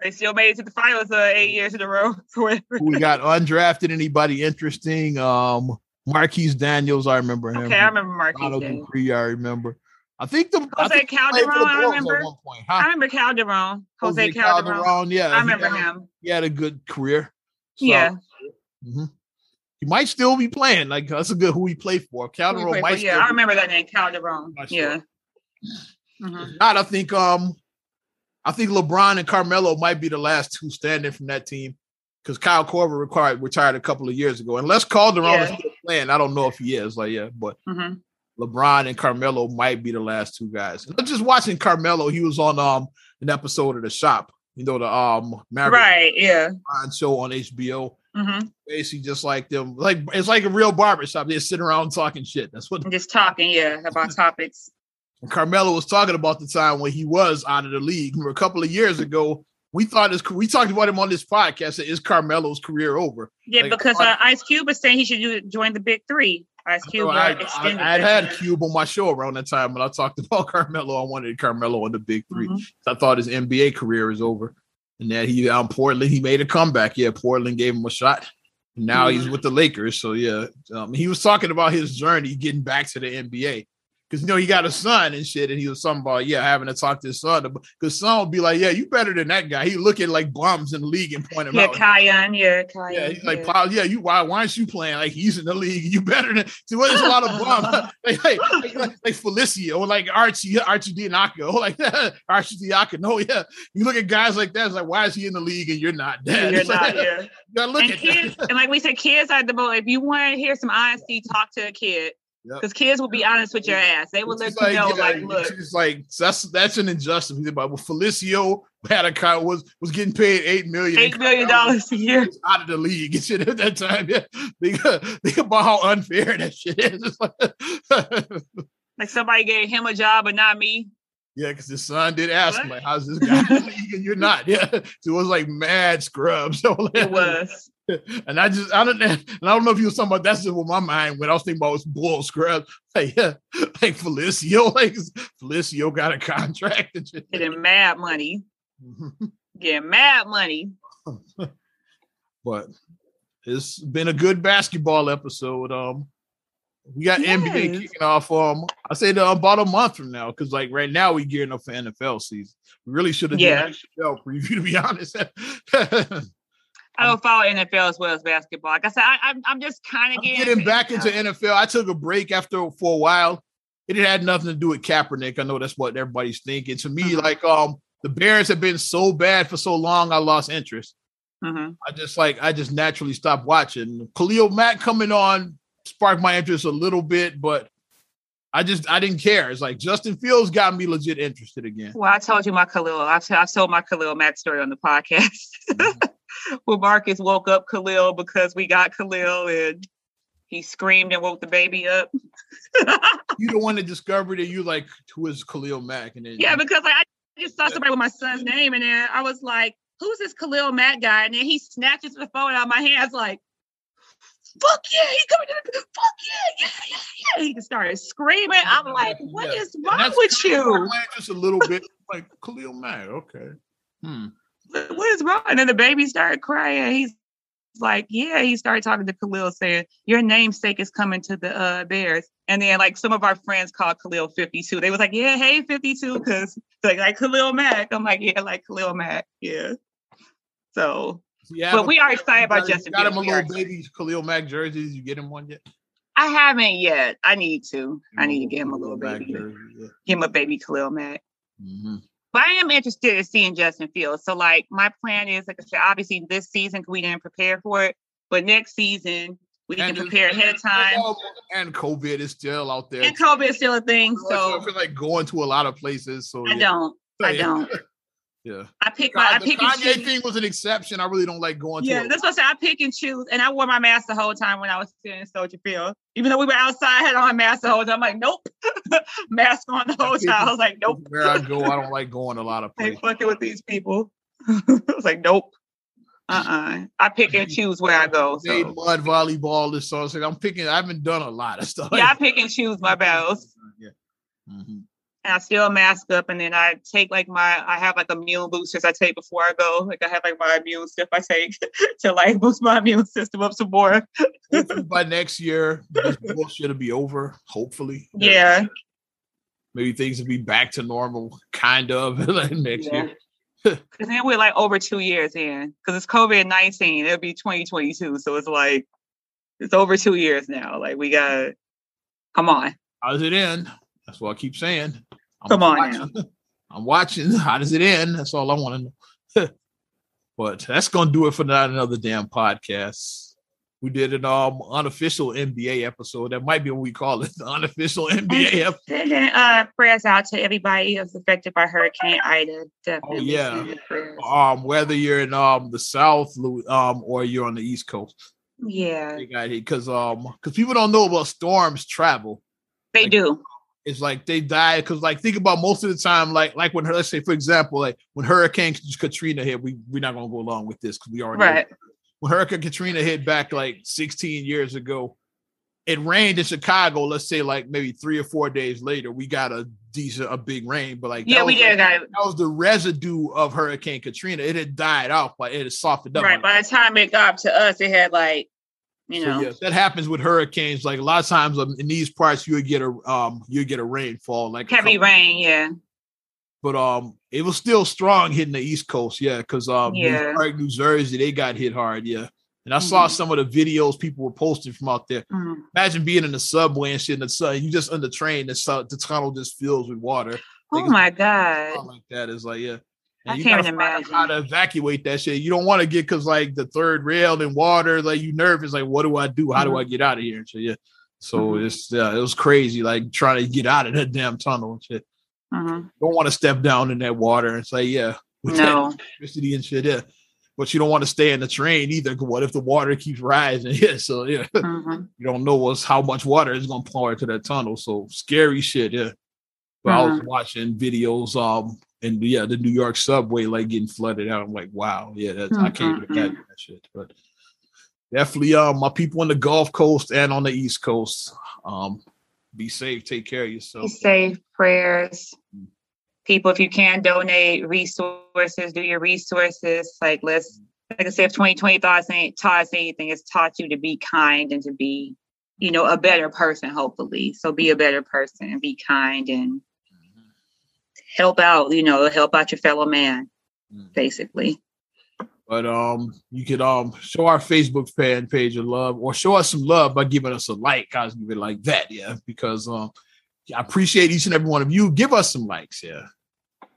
they still made it to the finals uh, eight years in a row. <laughs> we got undrafted. Anybody interesting? Um, Marquis Daniels, I remember him. Okay, I remember Marquis Donald Dupree, I remember. I think the Jose think Calderon. I remember. Point, huh? I remember Calderon. Jose, Jose Calderon. Calderon. Yeah, I remember he had, him. He had a good career. So, yeah. Mm-hmm. He might still be playing. Like that's a good who he played for. Calderon play might. For, yeah, I remember that name, Calderon. Yeah. Mm-hmm. Not, I think. Um, I think LeBron and Carmelo might be the last two standing from that team because Kyle Korver required retired a couple of years ago. Unless Calderon yeah. is still playing, I don't know if he is. Like, yeah, but mm-hmm. LeBron and Carmelo might be the last two guys. I'm just watching Carmelo. He was on um an episode of The Shop. You know the um Maverick right, yeah, show on HBO. Mm-hmm. Basically, just like them, like it's like a real barbershop. They sit around talking shit. That's what just talking, yeah, about <laughs> topics. And Carmelo was talking about the time when he was out of the league. Remember, a couple of years ago, we thought his we talked about him on this podcast. Is Carmelo's career over? Yeah, like, because uh, Ice Cube was saying he should join the Big Three. Ice Cube. I, I, had Cube on my show around that time when I talked <laughs> about Carmelo. I wanted Carmelo on the Big 3 mm-hmm. I thought his NBA career is over, and that he out Portland he made a comeback. Yeah, Portland gave him a shot. Now mm-hmm. he's with the Lakers. So yeah, um, he was talking about his journey getting back to the NBA because you know he got a son and shit, and he was something about yeah having to talk to his son because son would be like, yeah, you better than that guy. He looking like bums in the league and point him yeah, out. Kiyan, yeah, Kiyan, yeah, he's like, yeah. yeah, you why why aren't you playing like he's in the league? You better than <laughs> so there's a lot of bums <laughs> <laughs> like, like, like, like Felicio like Archie Archie Diacono like Archie Diacono. No, yeah, you look at guys like that. It's like why is he in the league and you're not? Dad? You're not. yeah. You gotta look and at kids, that. and like we said, kids are the most. If you want to hear some honesty, talk to a kid because yep. kids will be honest with your ass. They will let you like, know, yeah, like, look, it's like that's that's an injustice. But Felicio Paddock was was getting paid eight million, eight million dollars a year out of the league <laughs> and shit at that time. Yeah, think, think about how unfair that shit is. <laughs> <laughs> like somebody gave him a job, but not me. Yeah, because his son did ask him, like, how's this guy you're not. Yeah. So it was like mad scrub. So it was. <laughs> And I just I don't <laughs> and I don't know if you was talking about that's just what my mind went. I was thinking about was bull scrubs. <laughs> Like, yeah, like Felicio, like Felicio got a contract and shit. Getting mad money. Getting mad money. but it's been a good basketball episode. Um we got yes. NBA kicking off. Um, I say the, about a month from now because like right now we gearing up for NFL season. We really should have yeah. done NFL preview to be honest. I don't follow NFL as well as basketball. Like I said, I, am I'm just kind of getting, getting back into NFL. I took a break after for a while. It had nothing to do with Kaepernick. I know that's what everybody's thinking. To me, mm-hmm. like um, the Bears have been so bad for so long, I lost interest. Mm-hmm. I just like I just naturally stopped watching. Khalil Mack coming on sparked my interest a little bit, but I just I didn't care. It's like Justin Fields got me legit interested again. Well, I told you my Khalil. I've, I've told my Khalil Mack story on the podcast. Mm-hmm. Well, Marcus woke up Khalil because we got Khalil and he screamed and woke the baby up. <laughs> you the one that discovered it. You like who is Khalil Mack? And then yeah, because like I just saw somebody with my son's name in there. I was like, who's this Khalil Mack guy? And then he snatches the phone out of my hands like, fuck yeah, he's coming to the fuck yeah, yeah, yeah, yeah. He started screaming. I'm like, what yeah. is wrong with you? Just a little bit like Khalil Mack. Okay. Hmm. What is wrong? And then the baby started crying. He's like, yeah, he started talking to Khalil saying, Your namesake is coming to the uh, Bears. And then like some of our friends called Khalil 52. They was like, Yeah, hey, 52, because like like Khalil Mack. I'm like, yeah, like Khalil Mack. Yeah. So yeah, but we are excited about Justin. Got him a little baby Khalil Mack jersey. Did you get him one yet? I haven't yet. I need to. I need to get him a little baby. Jersey, yeah. Give him a baby Khalil Mack. Mm-hmm. But I am interested in seeing Justin Fields. So, like, my plan is, like I said, obviously this season we didn't prepare for it, but next season we and can prepare ahead of time. And COVID is still out there. And COVID is still a thing. So I feel like going to a lot of places. So I yeah. don't. I don't. <laughs> Yeah. I pick my I pick the Kanye thing was an exception. I really don't like going yeah, to that's what I say. I pick and choose. And I wore my mask the whole time when I was sitting in Soldier Field. Even though we were outside, I had on my mask the whole time. I'm like, nope. <laughs> mask on the whole time. I was like, nope. Where I go, I don't like going a lot of <laughs> places. Like fucking with these people. <laughs> I was like, nope. Uh-uh. I pick and choose where I go. So. Mud volleyball this I'm picking. I haven't done a lot of stuff. Yeah, I pick and choose my battles. Yeah. Mm-hmm and I still mask up and then I take like my I have like immune boosters I take before I go. Like I have like my immune stuff I take <laughs> to like boost my immune system up some more. <laughs> by next year, this bullshit will be over, hopefully. Yeah. Maybe things will be back to normal, kind of <laughs> like next yeah. year. Cause then we're like over two years in. Cause it's COVID nineteen. It'll be 2022. So it's like it's over two years now. Like we got come on. How's it end? That's what I keep saying. I'm Come on watching. now. <laughs> I'm watching. <laughs> How does it end? That's all I want to know. <laughs> but that's gonna do it for not another damn podcast. We did an um unofficial NBA episode. That might be what we call it, the unofficial NBA episode. Sending uh, prayers out to everybody who's affected by Hurricane Ida. Definitely. Oh yeah. Um, whether you're in um the South, um, or you're on the East Coast. Yeah. Because um, because people don't know about storms travel. They like, do it's like they die because like think about most of the time like like when let's say for example like when Hurricane Katrina hit we we're not gonna go along with this because we already right. when Hurricane Katrina hit back like 16 years ago it rained in Chicago let's say like maybe three or four days later we got a decent a big rain but like yeah we did like, that was the residue of Hurricane Katrina it had died off but it had softened up right by the time it got to us it had like you know, so, yeah, that happens with hurricanes. Like a lot of times um, in these parts, you would get a um, you get a rainfall, like heavy rain, yeah. But um, it was still strong hitting the East Coast, yeah, because um, yeah. New, York, New Jersey, they got hit hard, yeah. And I mm-hmm. saw some of the videos people were posting from out there. Mm-hmm. Imagine being in the subway and shit in the sun. You just on the train, the, the tunnel just fills with water. Oh like, my <laughs> god! Like that is like yeah. I can't imagine how to evacuate that shit. You don't want to get because like the third rail and water, like you nervous, like what do I do? How mm-hmm. do I get out of here? So yeah, so mm-hmm. it's uh, it was crazy, like trying to get out of that damn tunnel and shit. Mm-hmm. Don't want to step down in that water and say yeah, <laughs> with no. electricity and shit. Yeah, but you don't want to stay in the train either. What if the water keeps rising? <laughs> Yeah, so yeah, mm-hmm. you don't know what's how much water is gonna pour into that tunnel. So scary shit. Yeah. But I was mm-hmm. watching videos um and yeah, the New York subway like getting flooded out. I'm like, wow, yeah, that's, mm-hmm. I can't even imagine that shit. But definitely, um, my people on the Gulf Coast and on the East Coast, um, be safe, take care of yourself. Be safe, prayers. Mm-hmm. People, if you can donate resources, do your resources. Like let's, like I said, if 2020 taught us, taught us anything, it's taught you to be kind and to be, you know, a better person. Hopefully, so be a better person and be kind and help out, you know, help out your fellow man, mm. basically. But um, you could um show our Facebook fan page of love, or show us some love by giving us a like. I was give it like that, yeah, because um, I appreciate each and every one of you. Give us some likes, yeah.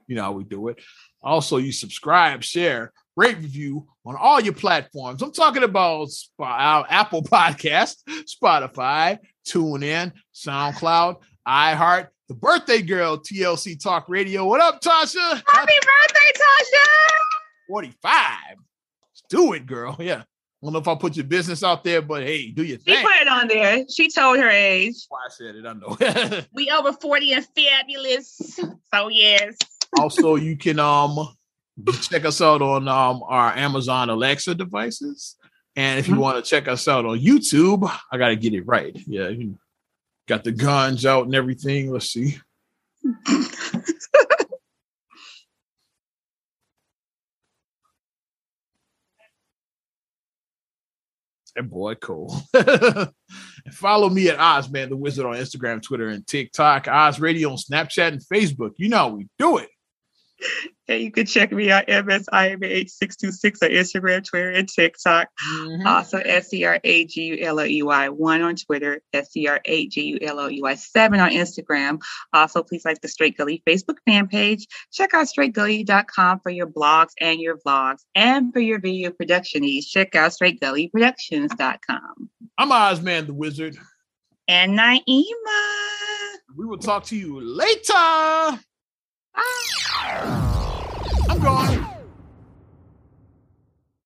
You know how we do it. Also, you subscribe, share, rate, review on all your platforms. I'm talking about our Apple <laughs> Podcast, Spotify, TuneIn, SoundCloud, iHeart, the birthday girl, TLC Talk Radio. What up, Tasha? Happy, Happy birthday, Tasha! 45. Let's do it, girl. Yeah. I don't know if I'll put your business out there, but hey, do your thing. She put it on there. She told her age. Why I said it, I know. <laughs> we over 40 and fabulous. So yes. also, you can um check us out on um our Amazon Alexa devices. And if you mm-hmm. want to check us out on YouTube, I gotta get it right. Yeah, you got the guns out and everything. Let's see. <laughs> That boy cool. <laughs> follow me at Ozman the Wizard on Instagram, Twitter, and TikTok. Oz Radio on Snapchat and Facebook. You know we do it. And you can check me out MSIMH626 on Instagram, Twitter, and TikTok. Mm-hmm. Also, S-C-R-A-G-U-L-O-E-Y 1 on Twitter, S-C-R-A-G-U-L-O-E-Y 7 on Instagram. Also, please like the Straight Gully Facebook fan page. Check out straightgully.com for your blogs and your vlogs. And for your video production needs, check out straightgullyproductions.com. I'm Ozman the Wizard. And Naima. We will talk to you later. I'm gone.